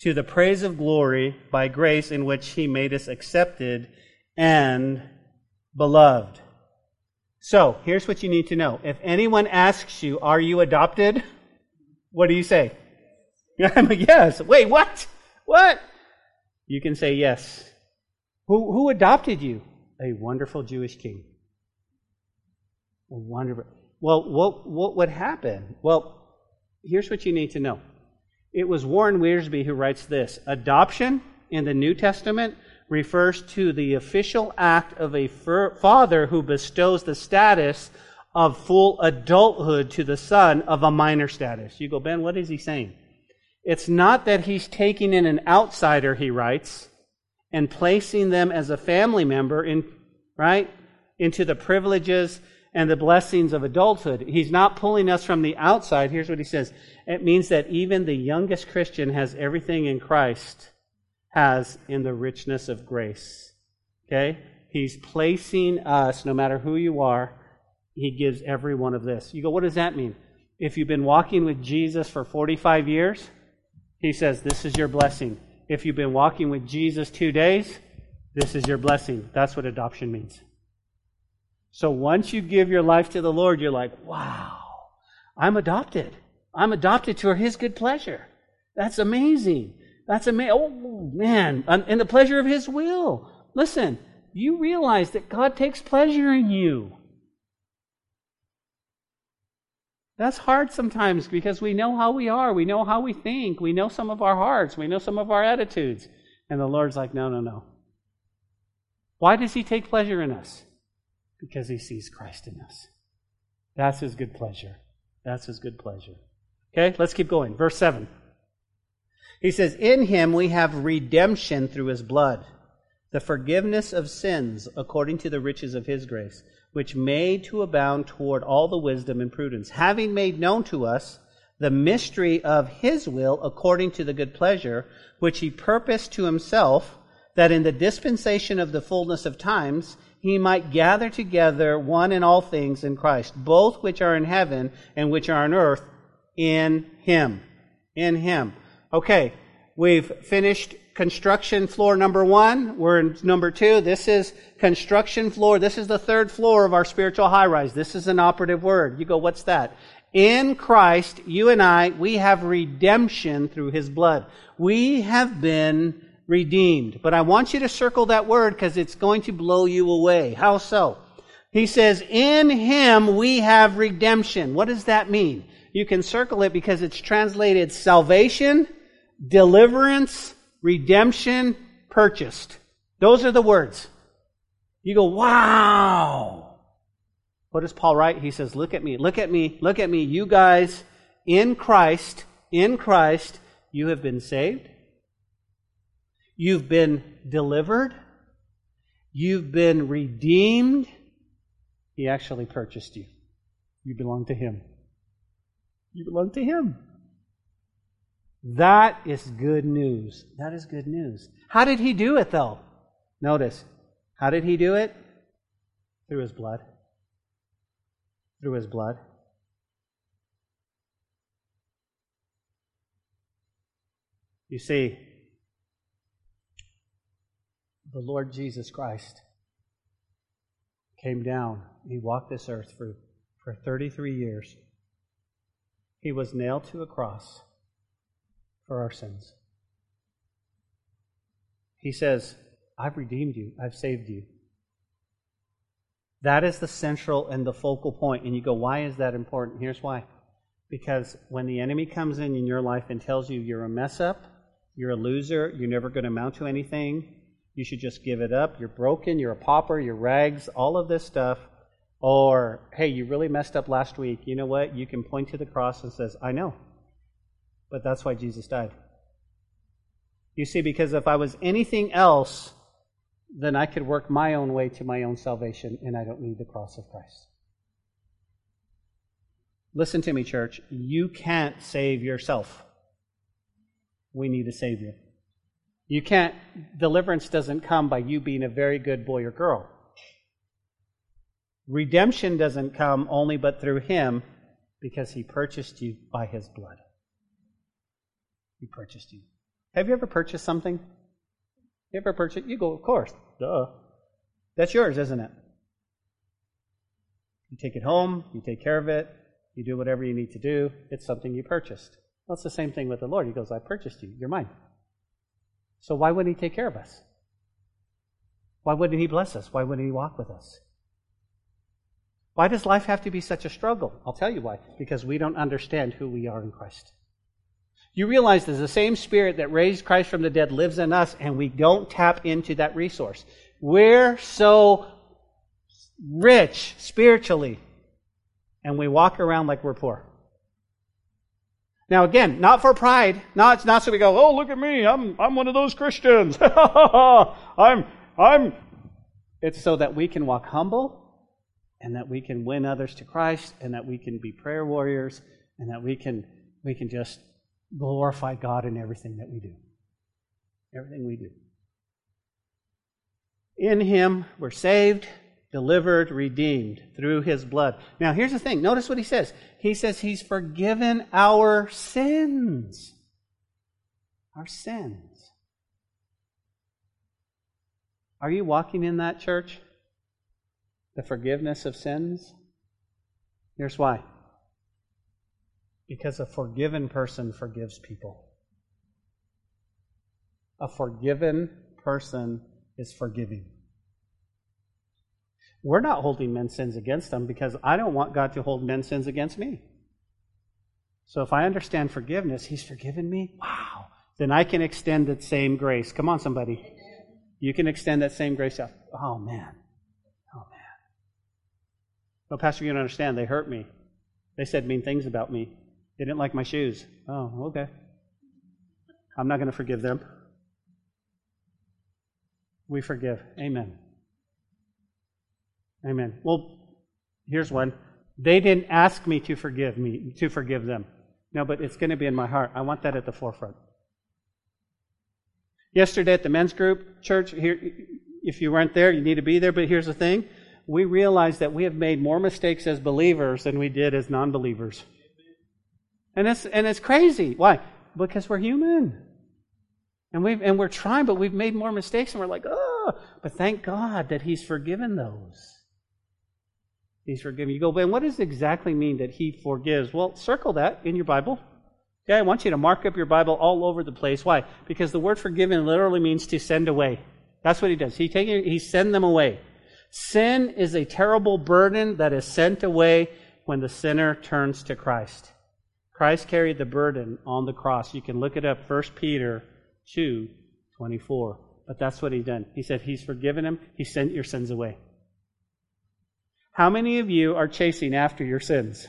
to the praise of glory by grace in which he made us accepted and beloved. So, here's what you need to know. If anyone asks you, Are you adopted? What do you say? I'm like, yes. Wait, what? What? You can say yes. Who, who adopted you? A wonderful Jewish king. A wonderful. Well, what, what would happen? Well, here's what you need to know. It was Warren Wiersbe who writes this Adoption in the New Testament refers to the official act of a father who bestows the status of full adulthood to the son of a minor status. You go, Ben, what is he saying? It's not that he's taking in an outsider, he writes, and placing them as a family member in, right, into the privileges and the blessings of adulthood. He's not pulling us from the outside. Here's what he says. It means that even the youngest Christian has everything in Christ has in the richness of grace. Okay? He's placing us, no matter who you are, he gives every one of this. You go, what does that mean? If you've been walking with Jesus for 45 years, he says, This is your blessing. If you've been walking with Jesus two days, this is your blessing. That's what adoption means. So once you give your life to the Lord, you're like, wow, I'm adopted. I'm adopted to His good pleasure. That's amazing. That's amazing. Oh, man. In the pleasure of His will. Listen, you realize that God takes pleasure in you. That's hard sometimes because we know how we are. We know how we think. We know some of our hearts. We know some of our attitudes. And the Lord's like, no, no, no. Why does He take pleasure in us? Because He sees Christ in us. That's His good pleasure. That's His good pleasure. Okay, let's keep going. Verse 7. He says, In Him we have redemption through His blood, the forgiveness of sins according to the riches of His grace which made to abound toward all the wisdom and prudence, having made known to us the mystery of his will according to the good pleasure, which he purposed to himself, that in the dispensation of the fullness of times he might gather together one and all things in Christ, both which are in heaven and which are on earth, in him. In him. Okay, we've finished construction floor number one. We're in number two. This is construction floor. This is the third floor of our spiritual high rise. This is an operative word. You go, what's that? In Christ, you and I, we have redemption through His blood. We have been redeemed. But I want you to circle that word because it's going to blow you away. How so? He says, in Him we have redemption. What does that mean? You can circle it because it's translated salvation, deliverance, redemption purchased. Those are the words. You go, wow. What does Paul write? He says, look at me, look at me, look at me. You guys in Christ, in Christ, you have been saved. You've been delivered. You've been redeemed. He actually purchased you. You belong to Him. You belong to Him. That is good news. That is good news. How did he do it, though? Notice, how did he do it? Through his blood. Through his blood. You see, the Lord Jesus Christ came down. He walked this earth for, for 33 years. He was nailed to a cross for our sins. He says, I've redeemed you, I've saved you. That is the central and the focal point. And you go, why is that important? Here's why. Because when the enemy comes in in your life and tells you you're a mess up, you're a loser, you're never going to amount to anything, you should just give it up, you're broken, you're a pauper, you're rags, all of this stuff, or hey, you really messed up last week, you know what? You can point to the cross and says, I know. But that's why Jesus died. You see, because if I was anything else, then I could work my own way to my own salvation, and I don't need the cross of Christ. Listen to me, church. You can't save yourself. We need a Savior. You can't, deliverance doesn't come by you being a very good boy or girl. Redemption doesn't come only but through Him because He purchased you by His blood. He purchased you. Have you ever purchased something? You ever purchase? You go, of course. Duh. That's yours, isn't it? You take it home, you take care of it, you do whatever you need to do. It's something you purchased. Well, it's the same thing with the Lord. He goes, I purchased you. You're mine. So why wouldn't He take care of us? Why wouldn't He bless us? Why wouldn't He walk with us? Why does life have to be such a struggle? I'll tell you why. Because we don't understand who we are in Christ. You realize that the same Spirit that raised Christ from the dead lives in us, and we don't tap into that resource. We're so rich spiritually, and we walk around like we're poor. Now, again, not for pride. Not, not so we go, oh, look at me. I'm, I'm one of those Christians. I'm, I'm. It's so that we can walk humble and that we can win others to Christ and that we can be prayer warriors and that we can, we can just glorify God in everything that we do. Everything we do. In Him, we're saved, delivered, redeemed through His blood. Now, here's the thing. Notice what He says. He says He's forgiven our sins. Our sins. Are you walking in that church? The forgiveness of sins? Here's why because a forgiven person forgives people. A forgiven person is forgiving. We're not holding men's sins against them because I don't want God to hold men's sins against me. So if I understand forgiveness, He's forgiven me. Wow. Then I can extend that same grace. Come on, somebody. You can extend that same grace out. Oh, man. Oh, man. No, Pastor, you don't understand. They hurt me. They said mean things about me. They didn't like my shoes. Oh, okay. I'm not going to forgive them. We forgive. Amen. Amen. Well, here's one. They didn't ask me to forgive me, to forgive them. No, but it's going to be in my heart. I want that at the forefront. Yesterday at the men's group church, here, if you weren't there, you need to be there. But here's the thing: we realize that we have made more mistakes as believers than we did as non-believers. And it's, and it's crazy. Why? Because we're human. And, we've, and we're trying, but we've made more mistakes, and we're like, oh, but thank God that He's forgiven those. He's forgiven. You go, Ben, what does it exactly mean that He forgives? Well, circle that in your Bible. Okay, I want you to mark up your Bible all over the place. Why? Because the word forgiven literally means to send away. That's what He does. He, take, he send them away. Sin is a terrible burden that is sent away when the sinner turns to Christ. Christ carried the burden on the cross. You can look it up, 1 Peter 2 24. But that's what he done. He said, He's forgiven him, He sent your sins away. How many of you are chasing after your sins?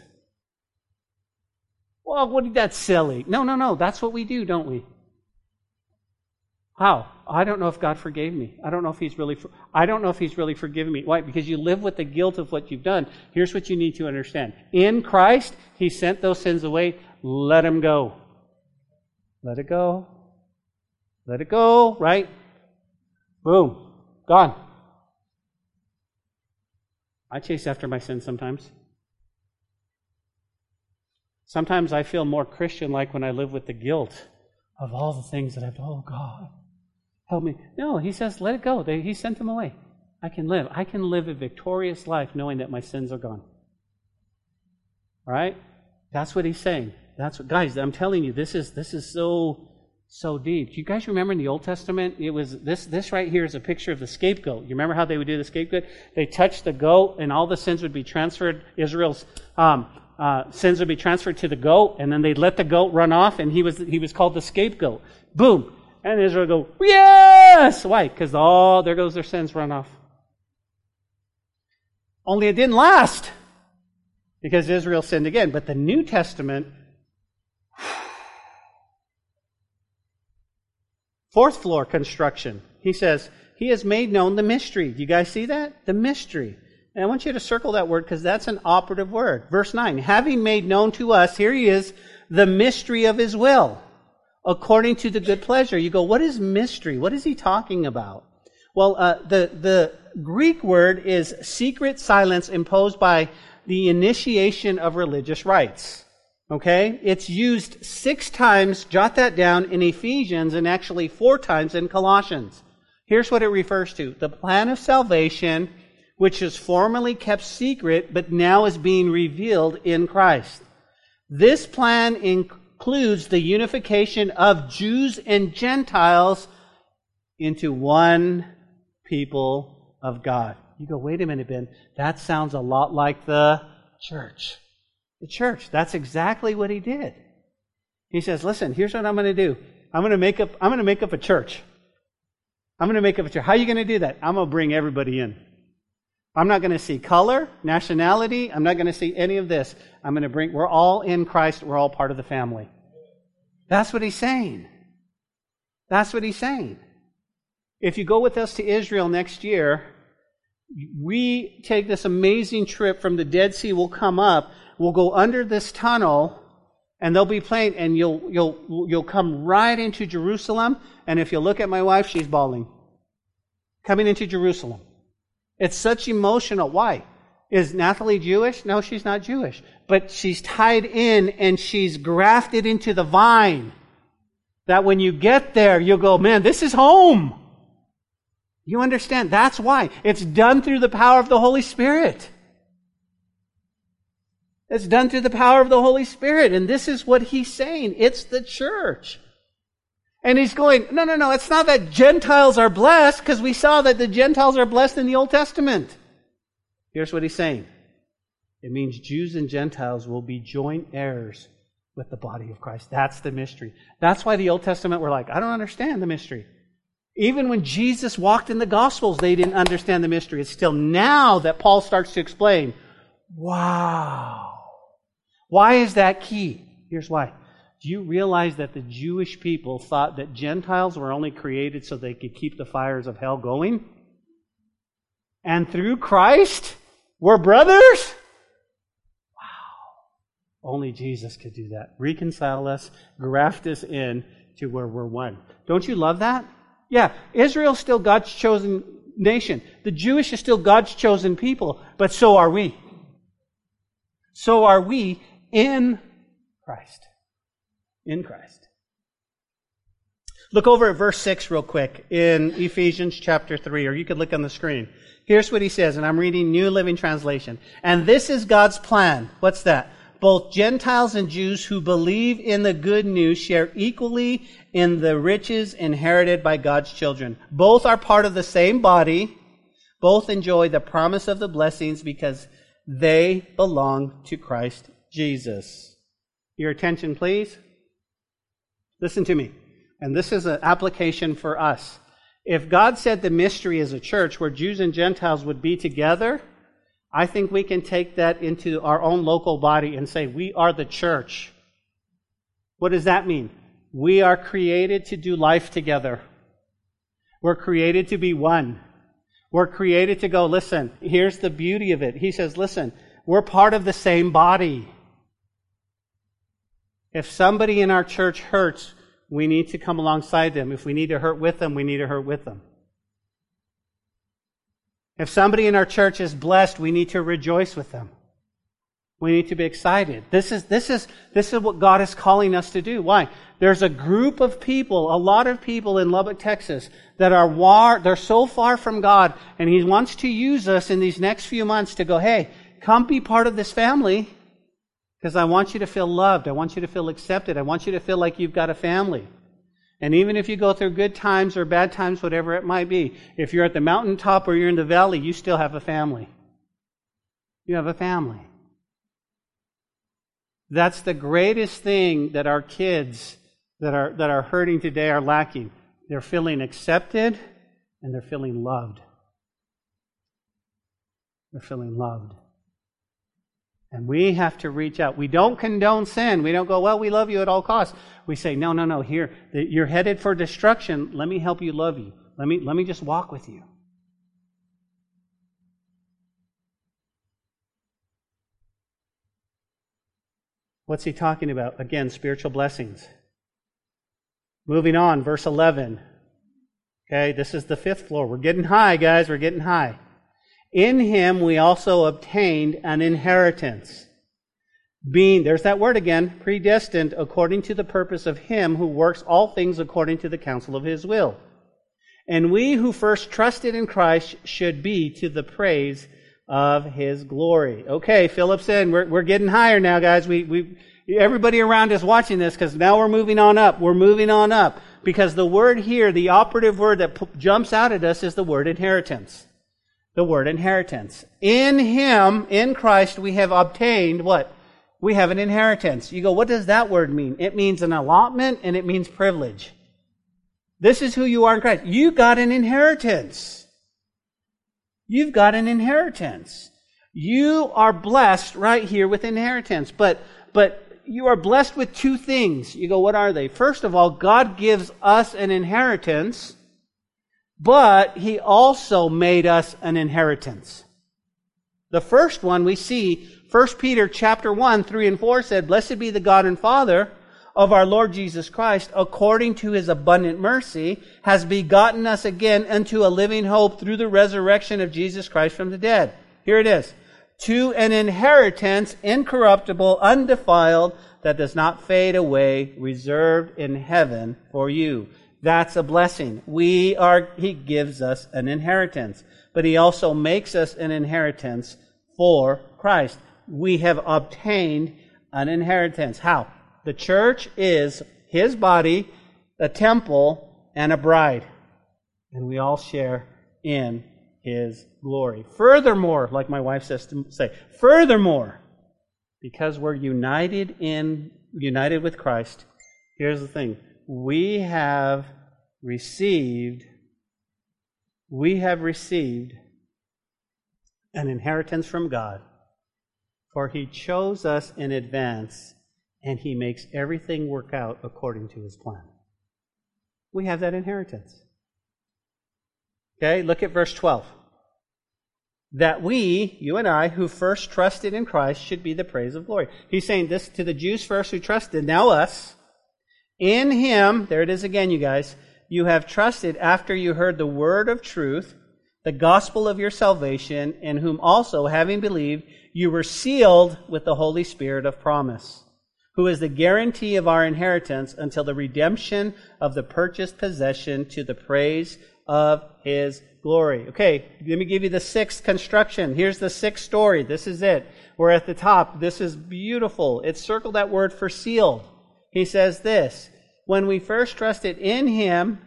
Well, what, that's silly. No, no, no. That's what we do, don't we? How? I don't know if God forgave me. I don't know if He's really. For, I don't know if He's really forgiven me. Why? Because you live with the guilt of what you've done. Here's what you need to understand: in Christ, He sent those sins away. Let them go. Let it go. Let it go. Right? Boom, gone. I chase after my sins sometimes. Sometimes I feel more Christian like when I live with the guilt of all the things that I've done. Oh, God help me. No, he says, let it go. He sent them away. I can live. I can live a victorious life knowing that my sins are gone. Right? That's what he's saying. That's what guys, I'm telling you, this is this is so so deep. Do you guys remember in the Old Testament? It was this this right here is a picture of the scapegoat. You remember how they would do the scapegoat? They touched the goat, and all the sins would be transferred. Israel's um, uh, sins would be transferred to the goat, and then they'd let the goat run off, and he was he was called the scapegoat. Boom, and Israel go yes. Why? Because all there goes their sins run off. Only it didn't last because Israel sinned again. But the New Testament Fourth floor construction. He says, He has made known the mystery. Do you guys see that? The mystery. And I want you to circle that word because that's an operative word. Verse 9. Having made known to us, here he is, the mystery of his will, according to the good pleasure. You go, what is mystery? What is he talking about? Well, uh, the, the Greek word is secret silence imposed by the initiation of religious rites. Okay? It's used six times, jot that down, in Ephesians and actually four times in Colossians. Here's what it refers to. The plan of salvation, which is formerly kept secret, but now is being revealed in Christ. This plan includes the unification of Jews and Gentiles into one people of God. You go, wait a minute, Ben. That sounds a lot like the church. The church. That's exactly what he did. He says, listen, here's what I'm going to do. I'm going to make up, I'm going to make up a church. I'm going to make up a church. How are you going to do that? I'm going to bring everybody in. I'm not going to see color, nationality. I'm not going to see any of this. I'm going to bring, we're all in Christ. We're all part of the family. That's what he's saying. That's what he's saying. If you go with us to Israel next year, we take this amazing trip from the Dead Sea, we'll come up, will go under this tunnel and they'll be playing and you'll you'll you'll come right into Jerusalem and if you look at my wife she's bawling. Coming into Jerusalem. It's such emotional. Why? Is Natalie Jewish? No she's not Jewish. But she's tied in and she's grafted into the vine. That when you get there you'll go man this is home. You understand? That's why. It's done through the power of the Holy Spirit it's done through the power of the Holy Spirit. And this is what he's saying. It's the church. And he's going, no, no, no, it's not that Gentiles are blessed, because we saw that the Gentiles are blessed in the Old Testament. Here's what he's saying it means Jews and Gentiles will be joint heirs with the body of Christ. That's the mystery. That's why the Old Testament were like, I don't understand the mystery. Even when Jesus walked in the Gospels, they didn't understand the mystery. It's still now that Paul starts to explain, wow. Why is that key? Here's why. Do you realize that the Jewish people thought that Gentiles were only created so they could keep the fires of hell going? And through Christ, we're brothers? Wow. Only Jesus could do that. Reconcile us, graft us in to where we're one. Don't you love that? Yeah, Israel's still God's chosen nation. The Jewish is still God's chosen people, but so are we. So are we in Christ. In Christ. Look over at verse 6 real quick in Ephesians chapter 3, or you could look on the screen. Here's what he says, and I'm reading New Living Translation. And this is God's plan. What's that? Both Gentiles and Jews who believe in the good news share equally in the riches inherited by God's children. Both are part of the same body. Both enjoy the promise of the blessings because they belong to Christ Jesus. Your attention, please. Listen to me. And this is an application for us. If God said the mystery is a church where Jews and Gentiles would be together, I think we can take that into our own local body and say, we are the church. What does that mean? We are created to do life together. We're created to be one. We're created to go, listen, here's the beauty of it. He says, listen, we're part of the same body. If somebody in our church hurts, we need to come alongside them. If we need to hurt with them, we need to hurt with them. If somebody in our church is blessed, we need to rejoice with them. We need to be excited. This is, this is, this is what God is calling us to do. Why? There's a group of people, a lot of people in Lubbock, Texas, that are war, they're so far from God, and He wants to use us in these next few months to go, hey, come be part of this family. Because I want you to feel loved. I want you to feel accepted. I want you to feel like you've got a family. And even if you go through good times or bad times, whatever it might be, if you're at the mountaintop or you're in the valley, you still have a family. You have a family. That's the greatest thing that our kids that are, that are hurting today are lacking. They're feeling accepted and they're feeling loved. They're feeling loved. And we have to reach out. We don't condone sin. We don't go, well, we love you at all costs. We say, no, no, no, here, you're headed for destruction. Let me help you love you. Let me, let me just walk with you. What's he talking about? Again, spiritual blessings. Moving on, verse 11. Okay, this is the fifth floor. We're getting high, guys. We're getting high. In him we also obtained an inheritance. Being, there's that word again, predestined according to the purpose of him who works all things according to the counsel of his will. And we who first trusted in Christ should be to the praise of his glory. Okay, Philip said, we're, we're getting higher now, guys. We, we, everybody around us watching this, because now we're moving on up. We're moving on up. Because the word here, the operative word that p- jumps out at us is the word inheritance the word inheritance. In Him, in Christ, we have obtained what? We have an inheritance. You go, what does that word mean? It means an allotment and it means privilege. This is who you are in Christ. You got an inheritance. You've got an inheritance. You are blessed right here with inheritance. But, but you are blessed with two things. You go, what are they? First of all, God gives us an inheritance but he also made us an inheritance. The first one we see, 1 Peter chapter 1, 3 and 4 said, Blessed be the God and Father of our Lord Jesus Christ, according to his abundant mercy, has begotten us again unto a living hope through the resurrection of Jesus Christ from the dead. Here it is. To an inheritance incorruptible, undefiled, that does not fade away, reserved in heaven for you that's a blessing. We are, He gives us an inheritance, but He also makes us an inheritance for Christ. We have obtained an inheritance. How? The church is His body, a temple, and a bride. And we all share in His glory. Furthermore, like my wife says to say, furthermore, because we're united in, united with Christ, here's the thing we have received we have received an inheritance from God. For he chose us in advance and he makes everything work out according to his plan. We have that inheritance. Okay look at verse 12 that we, you and I, who first trusted in Christ, should be the praise of glory. He's saying this to the Jews first who trusted, now us, in him, there it is again, you guys, you have trusted after you heard the word of truth, the gospel of your salvation, in whom also, having believed, you were sealed with the Holy Spirit of promise, who is the guarantee of our inheritance until the redemption of the purchased possession to the praise of his glory. Okay, let me give you the sixth construction. Here's the sixth story. This is it. We're at the top. This is beautiful. It's circled that word for sealed. He says this When we first trusted in Him,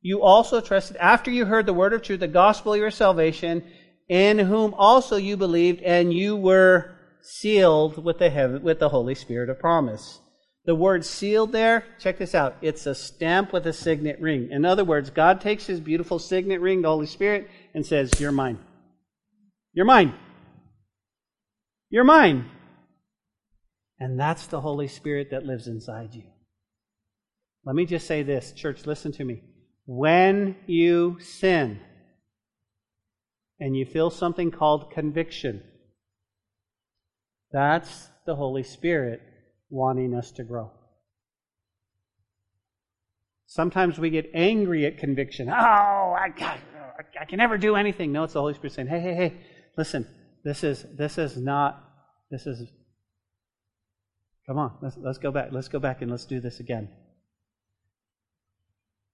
you also trusted after you heard the word of truth, the gospel of your salvation, in whom also you believed, and you were sealed with the, heaven, with the Holy Spirit of promise. The word sealed there, check this out. It's a stamp with a signet ring. In other words, God takes his beautiful signet ring, the Holy Spirit, and says, You're mine. You're mine. You're mine. And that's the Holy Spirit that lives inside you. Let me just say this, church, listen to me. When you sin and you feel something called conviction, that's the Holy Spirit wanting us to grow. Sometimes we get angry at conviction. Oh, I, I can never do anything. No, it's the Holy Spirit saying, hey, hey, hey, listen, this is, this is not, this is Come on, let's, let's go back. Let's go back and let's do this again.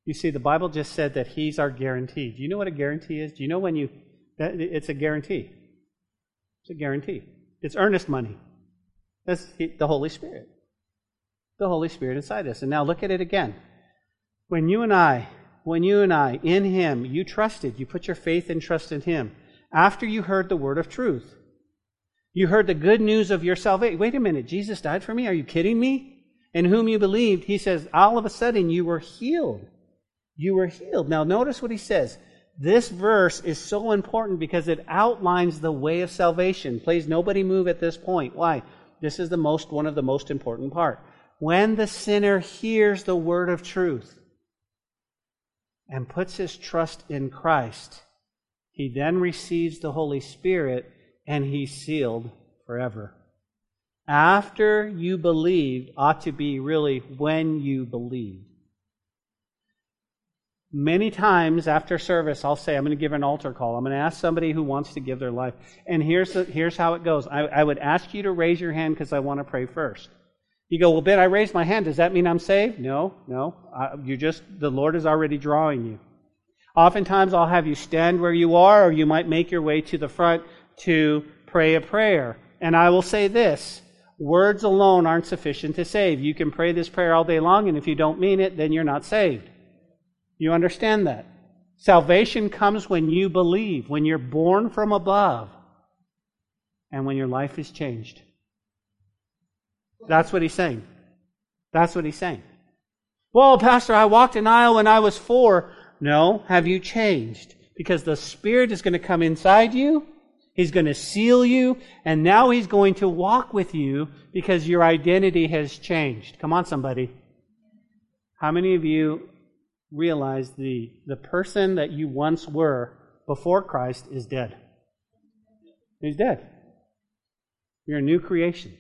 You see, the Bible just said that He's our guarantee. Do you know what a guarantee is? Do you know when you. It's a guarantee. It's a guarantee. It's earnest money. That's the Holy Spirit. The Holy Spirit inside us. And now look at it again. When you and I, when you and I, in Him, you trusted, you put your faith and trust in Him, after you heard the word of truth, you heard the good news of your salvation. Wait a minute, Jesus died for me? Are you kidding me? In whom you believed, He says, all of a sudden you were healed. You were healed. Now notice what He says. This verse is so important because it outlines the way of salvation. Please, nobody move at this point. Why? This is the most, one of the most important part. When the sinner hears the word of truth and puts his trust in Christ, he then receives the Holy Spirit and he's sealed forever. After you believed ought to be really when you believed. Many times after service, I'll say, I'm going to give an altar call. I'm going to ask somebody who wants to give their life. And here's, the, here's how it goes I, I would ask you to raise your hand because I want to pray first. You go, well, Ben, I raised my hand. Does that mean I'm saved? No, no. You just, the Lord is already drawing you. Oftentimes, I'll have you stand where you are, or you might make your way to the front to pray a prayer. And I will say this words alone aren't sufficient to save. You can pray this prayer all day long, and if you don't mean it, then you're not saved. You understand that? Salvation comes when you believe, when you're born from above, and when your life is changed. That's what he's saying. That's what he's saying. Well, Pastor, I walked an aisle when I was four. No, have you changed? Because the Spirit is going to come inside you. He's going to seal you. And now He's going to walk with you because your identity has changed. Come on, somebody. How many of you realize the, the person that you once were before Christ is dead. He's dead. You're a new creation.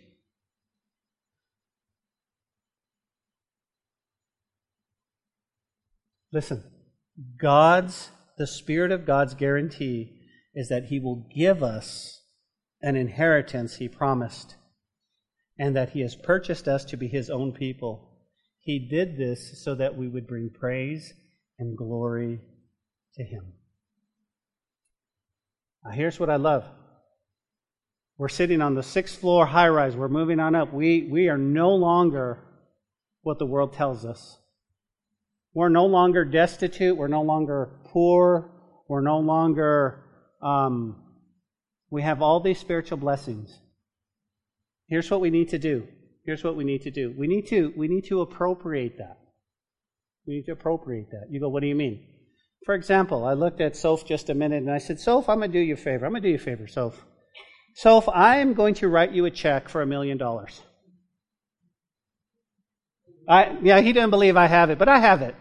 Listen, God's, the Spirit of God's guarantee is that He will give us an inheritance He promised, and that He has purchased us to be His own people. He did this so that we would bring praise and glory to Him. Now, here's what I love. We're sitting on the sixth floor high rise. We're moving on up. We, we are no longer what the world tells us. We're no longer destitute. We're no longer poor. We're no longer, um, we have all these spiritual blessings. Here's what we need to do here's what we need to do. We need to, we need to appropriate that. We need to appropriate that. You go, what do you mean? For example, I looked at Soph just a minute and I said, Soph, I'm going to do you a favor. I'm going to do you a favor, Soph. Soph, I am going to write you a check for a million dollars. I, yeah, he didn't believe I have it, but I have it.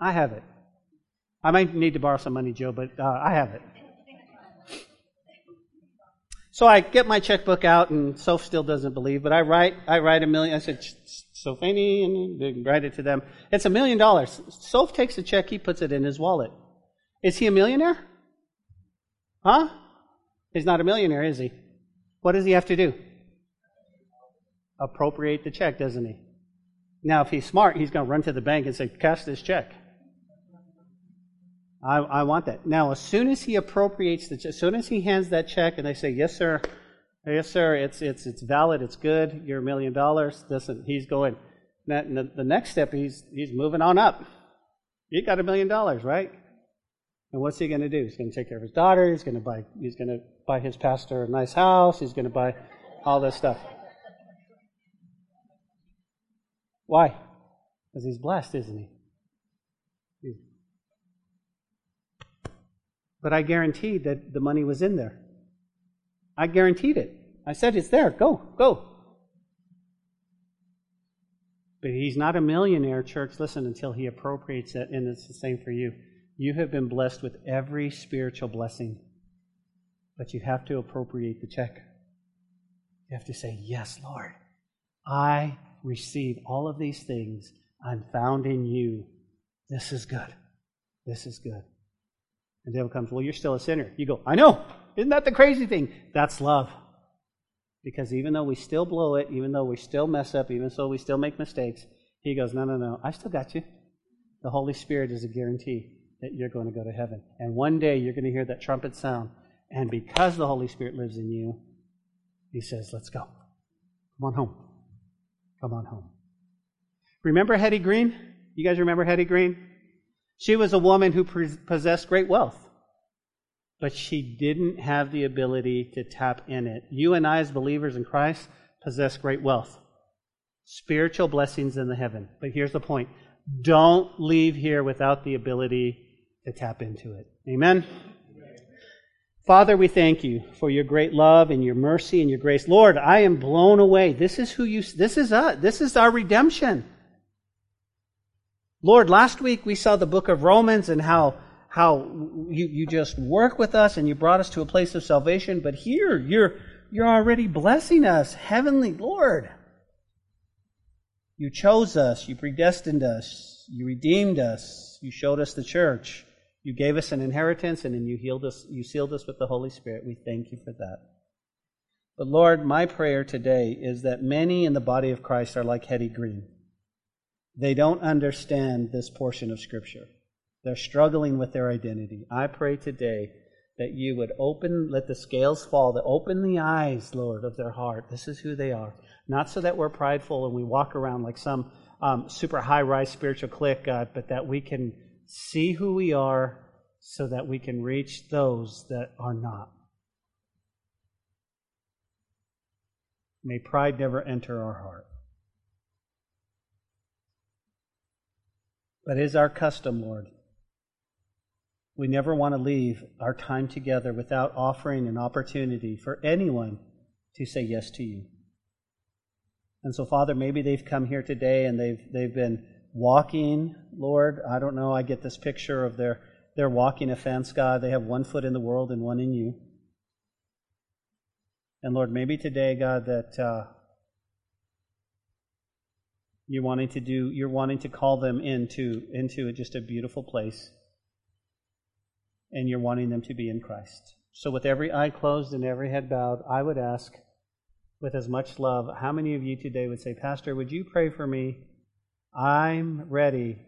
I have it. I might need to borrow some money, Joe, but uh, I have it. So I get my checkbook out, and Soph still doesn't believe, but I write, I write a million. I said, Sophani, and write it to them. It's a million dollars. Soph takes the check, he puts it in his wallet. Is he a millionaire? Huh? He's not a millionaire, is he? What does he have to do? Appropriate the check, doesn't he? Now, if he's smart, he's going to run to the bank and say, cash this check. I, I want that. Now, as soon as he appropriates the, as soon as he hands that check, and they say, "Yes, sir, yes, sir, it's it's it's valid, it's good. You're a million dollars." Listen, he's going. The, the next step, he's he's moving on up. He got a million dollars, right? And what's he going to do? He's going to take care of his daughter. He's going to buy. He's going to buy his pastor a nice house. He's going to buy all this stuff. Why? Because he's blessed, isn't he? But I guaranteed that the money was in there. I guaranteed it. I said, it's there. Go, go. But he's not a millionaire, church. Listen, until he appropriates it, and it's the same for you. You have been blessed with every spiritual blessing, but you have to appropriate the check. You have to say, Yes, Lord, I receive all of these things. I'm found in you. This is good. This is good. And the devil comes, Well, you're still a sinner. You go, I know. Isn't that the crazy thing? That's love. Because even though we still blow it, even though we still mess up, even though we still make mistakes, he goes, No, no, no. I still got you. The Holy Spirit is a guarantee that you're going to go to heaven. And one day you're going to hear that trumpet sound. And because the Holy Spirit lives in you, he says, Let's go. Come on home. Come on home. Remember Hetty Green? You guys remember Hetty Green? She was a woman who possessed great wealth, but she didn't have the ability to tap in it. You and I, as believers in Christ, possess great wealth, spiritual blessings in the heaven. But here's the point don't leave here without the ability to tap into it. Amen? Father, we thank you for your great love and your mercy and your grace. Lord, I am blown away. This is who you, this is us. This is our redemption. Lord, last week we saw the book of Romans and how, how you, you just work with us and you brought us to a place of salvation, but here you're, you're already blessing us. Heavenly Lord. You chose us, you predestined us, you redeemed us, you showed us the church, you gave us an inheritance, and then you healed us, you sealed us with the Holy Spirit. We thank you for that. But Lord, my prayer today is that many in the body of Christ are like Hetty Green. They don't understand this portion of Scripture. They're struggling with their identity. I pray today that you would open, let the scales fall, that open the eyes, Lord, of their heart. This is who they are. Not so that we're prideful and we walk around like some um, super high rise spiritual clique, God, but that we can see who we are so that we can reach those that are not. May pride never enter our heart. It is our custom, Lord. We never want to leave our time together without offering an opportunity for anyone to say yes to you. And so, Father, maybe they've come here today and they've, they've been walking, Lord. I don't know. I get this picture of their, their walking a fence, God. They have one foot in the world and one in you. And Lord, maybe today, God, that uh, you're wanting to do, you're wanting to call them into, into just a beautiful place. And you're wanting them to be in Christ. So with every eye closed and every head bowed, I would ask with as much love, how many of you today would say, Pastor, would you pray for me? I'm ready.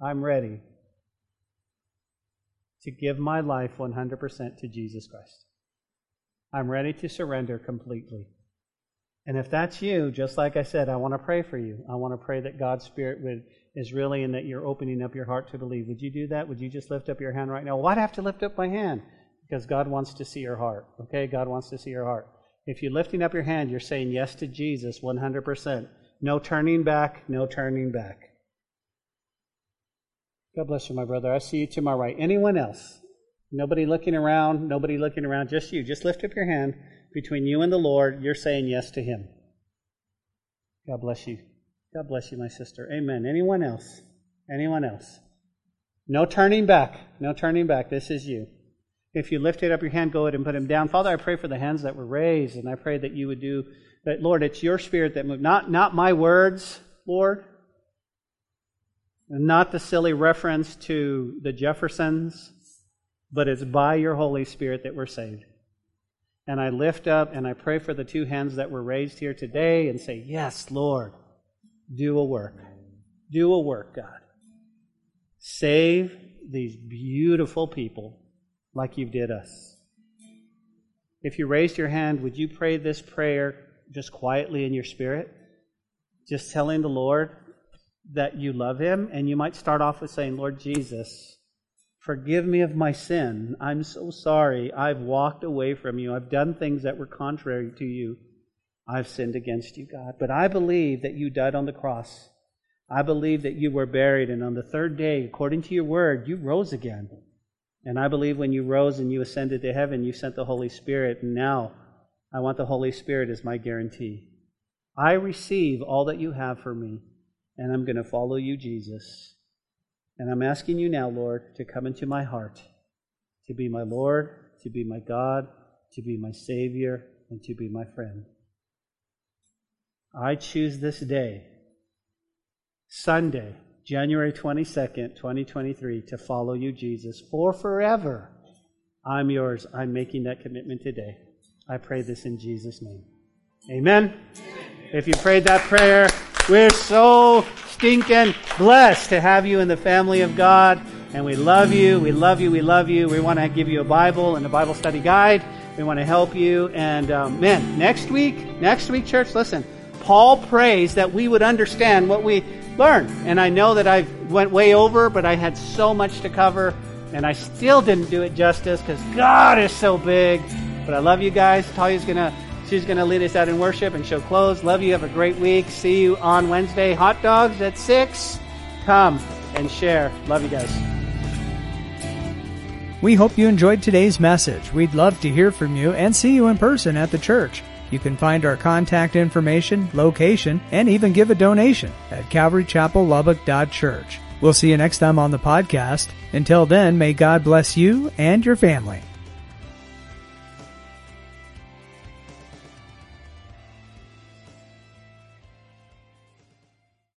I'm ready to give my life 100% to Jesus Christ. I'm ready to surrender completely. And if that's you, just like I said, I want to pray for you. I want to pray that God's Spirit would, is really and that you're opening up your heart to believe. Would you do that? Would you just lift up your hand right now? Why'd I have to lift up my hand? Because God wants to see your heart. Okay? God wants to see your heart. If you're lifting up your hand, you're saying yes to Jesus 100%. No turning back, no turning back. God bless you, my brother. I see you to my right. Anyone else? Nobody looking around, nobody looking around, just you. Just lift up your hand between you and the Lord, you're saying yes to Him. God bless you. God bless you, my sister. Amen. Anyone else? Anyone else? No turning back. No turning back. This is you. If you lifted up your hand, go ahead and put him down. Father, I pray for the hands that were raised, and I pray that you would do that. Lord, it's your spirit that moved, not, not my words, Lord, not the silly reference to the Jeffersons, but it's by your Holy Spirit that we're saved. And I lift up and I pray for the two hands that were raised here today and say, Yes, Lord, do a work. Do a work, God. Save these beautiful people like you did us. If you raised your hand, would you pray this prayer just quietly in your spirit? Just telling the Lord that you love Him. And you might start off with saying, Lord Jesus, Forgive me of my sin. I'm so sorry. I've walked away from you. I've done things that were contrary to you. I've sinned against you, God. But I believe that you died on the cross. I believe that you were buried, and on the third day, according to your word, you rose again. And I believe when you rose and you ascended to heaven, you sent the Holy Spirit, and now I want the Holy Spirit as my guarantee. I receive all that you have for me, and I'm going to follow you, Jesus. And I'm asking you now, Lord, to come into my heart, to be my Lord, to be my God, to be my Savior, and to be my friend. I choose this day, Sunday, January 22nd, 2023, to follow you, Jesus, for forever. I'm yours. I'm making that commitment today. I pray this in Jesus' name. Amen. If you prayed that prayer, we're so stinking blessed to have you in the family of God. And we love you. We love you. We love you. We want to give you a Bible and a Bible study guide. We want to help you. And um, man, next week, next week, church, listen. Paul prays that we would understand what we learned. And I know that I went way over, but I had so much to cover, and I still didn't do it justice because God is so big. But I love you guys. Talia's gonna she's gonna lead us out in worship and show clothes. Love you. Have a great week. See you on Wednesday. Hot dogs at six. Come and share. Love you guys. We hope you enjoyed today's message. We'd love to hear from you and see you in person at the church. You can find our contact information, location, and even give a donation at calvarychapellubbock.church. We'll see you next time on the podcast. Until then, may God bless you and your family.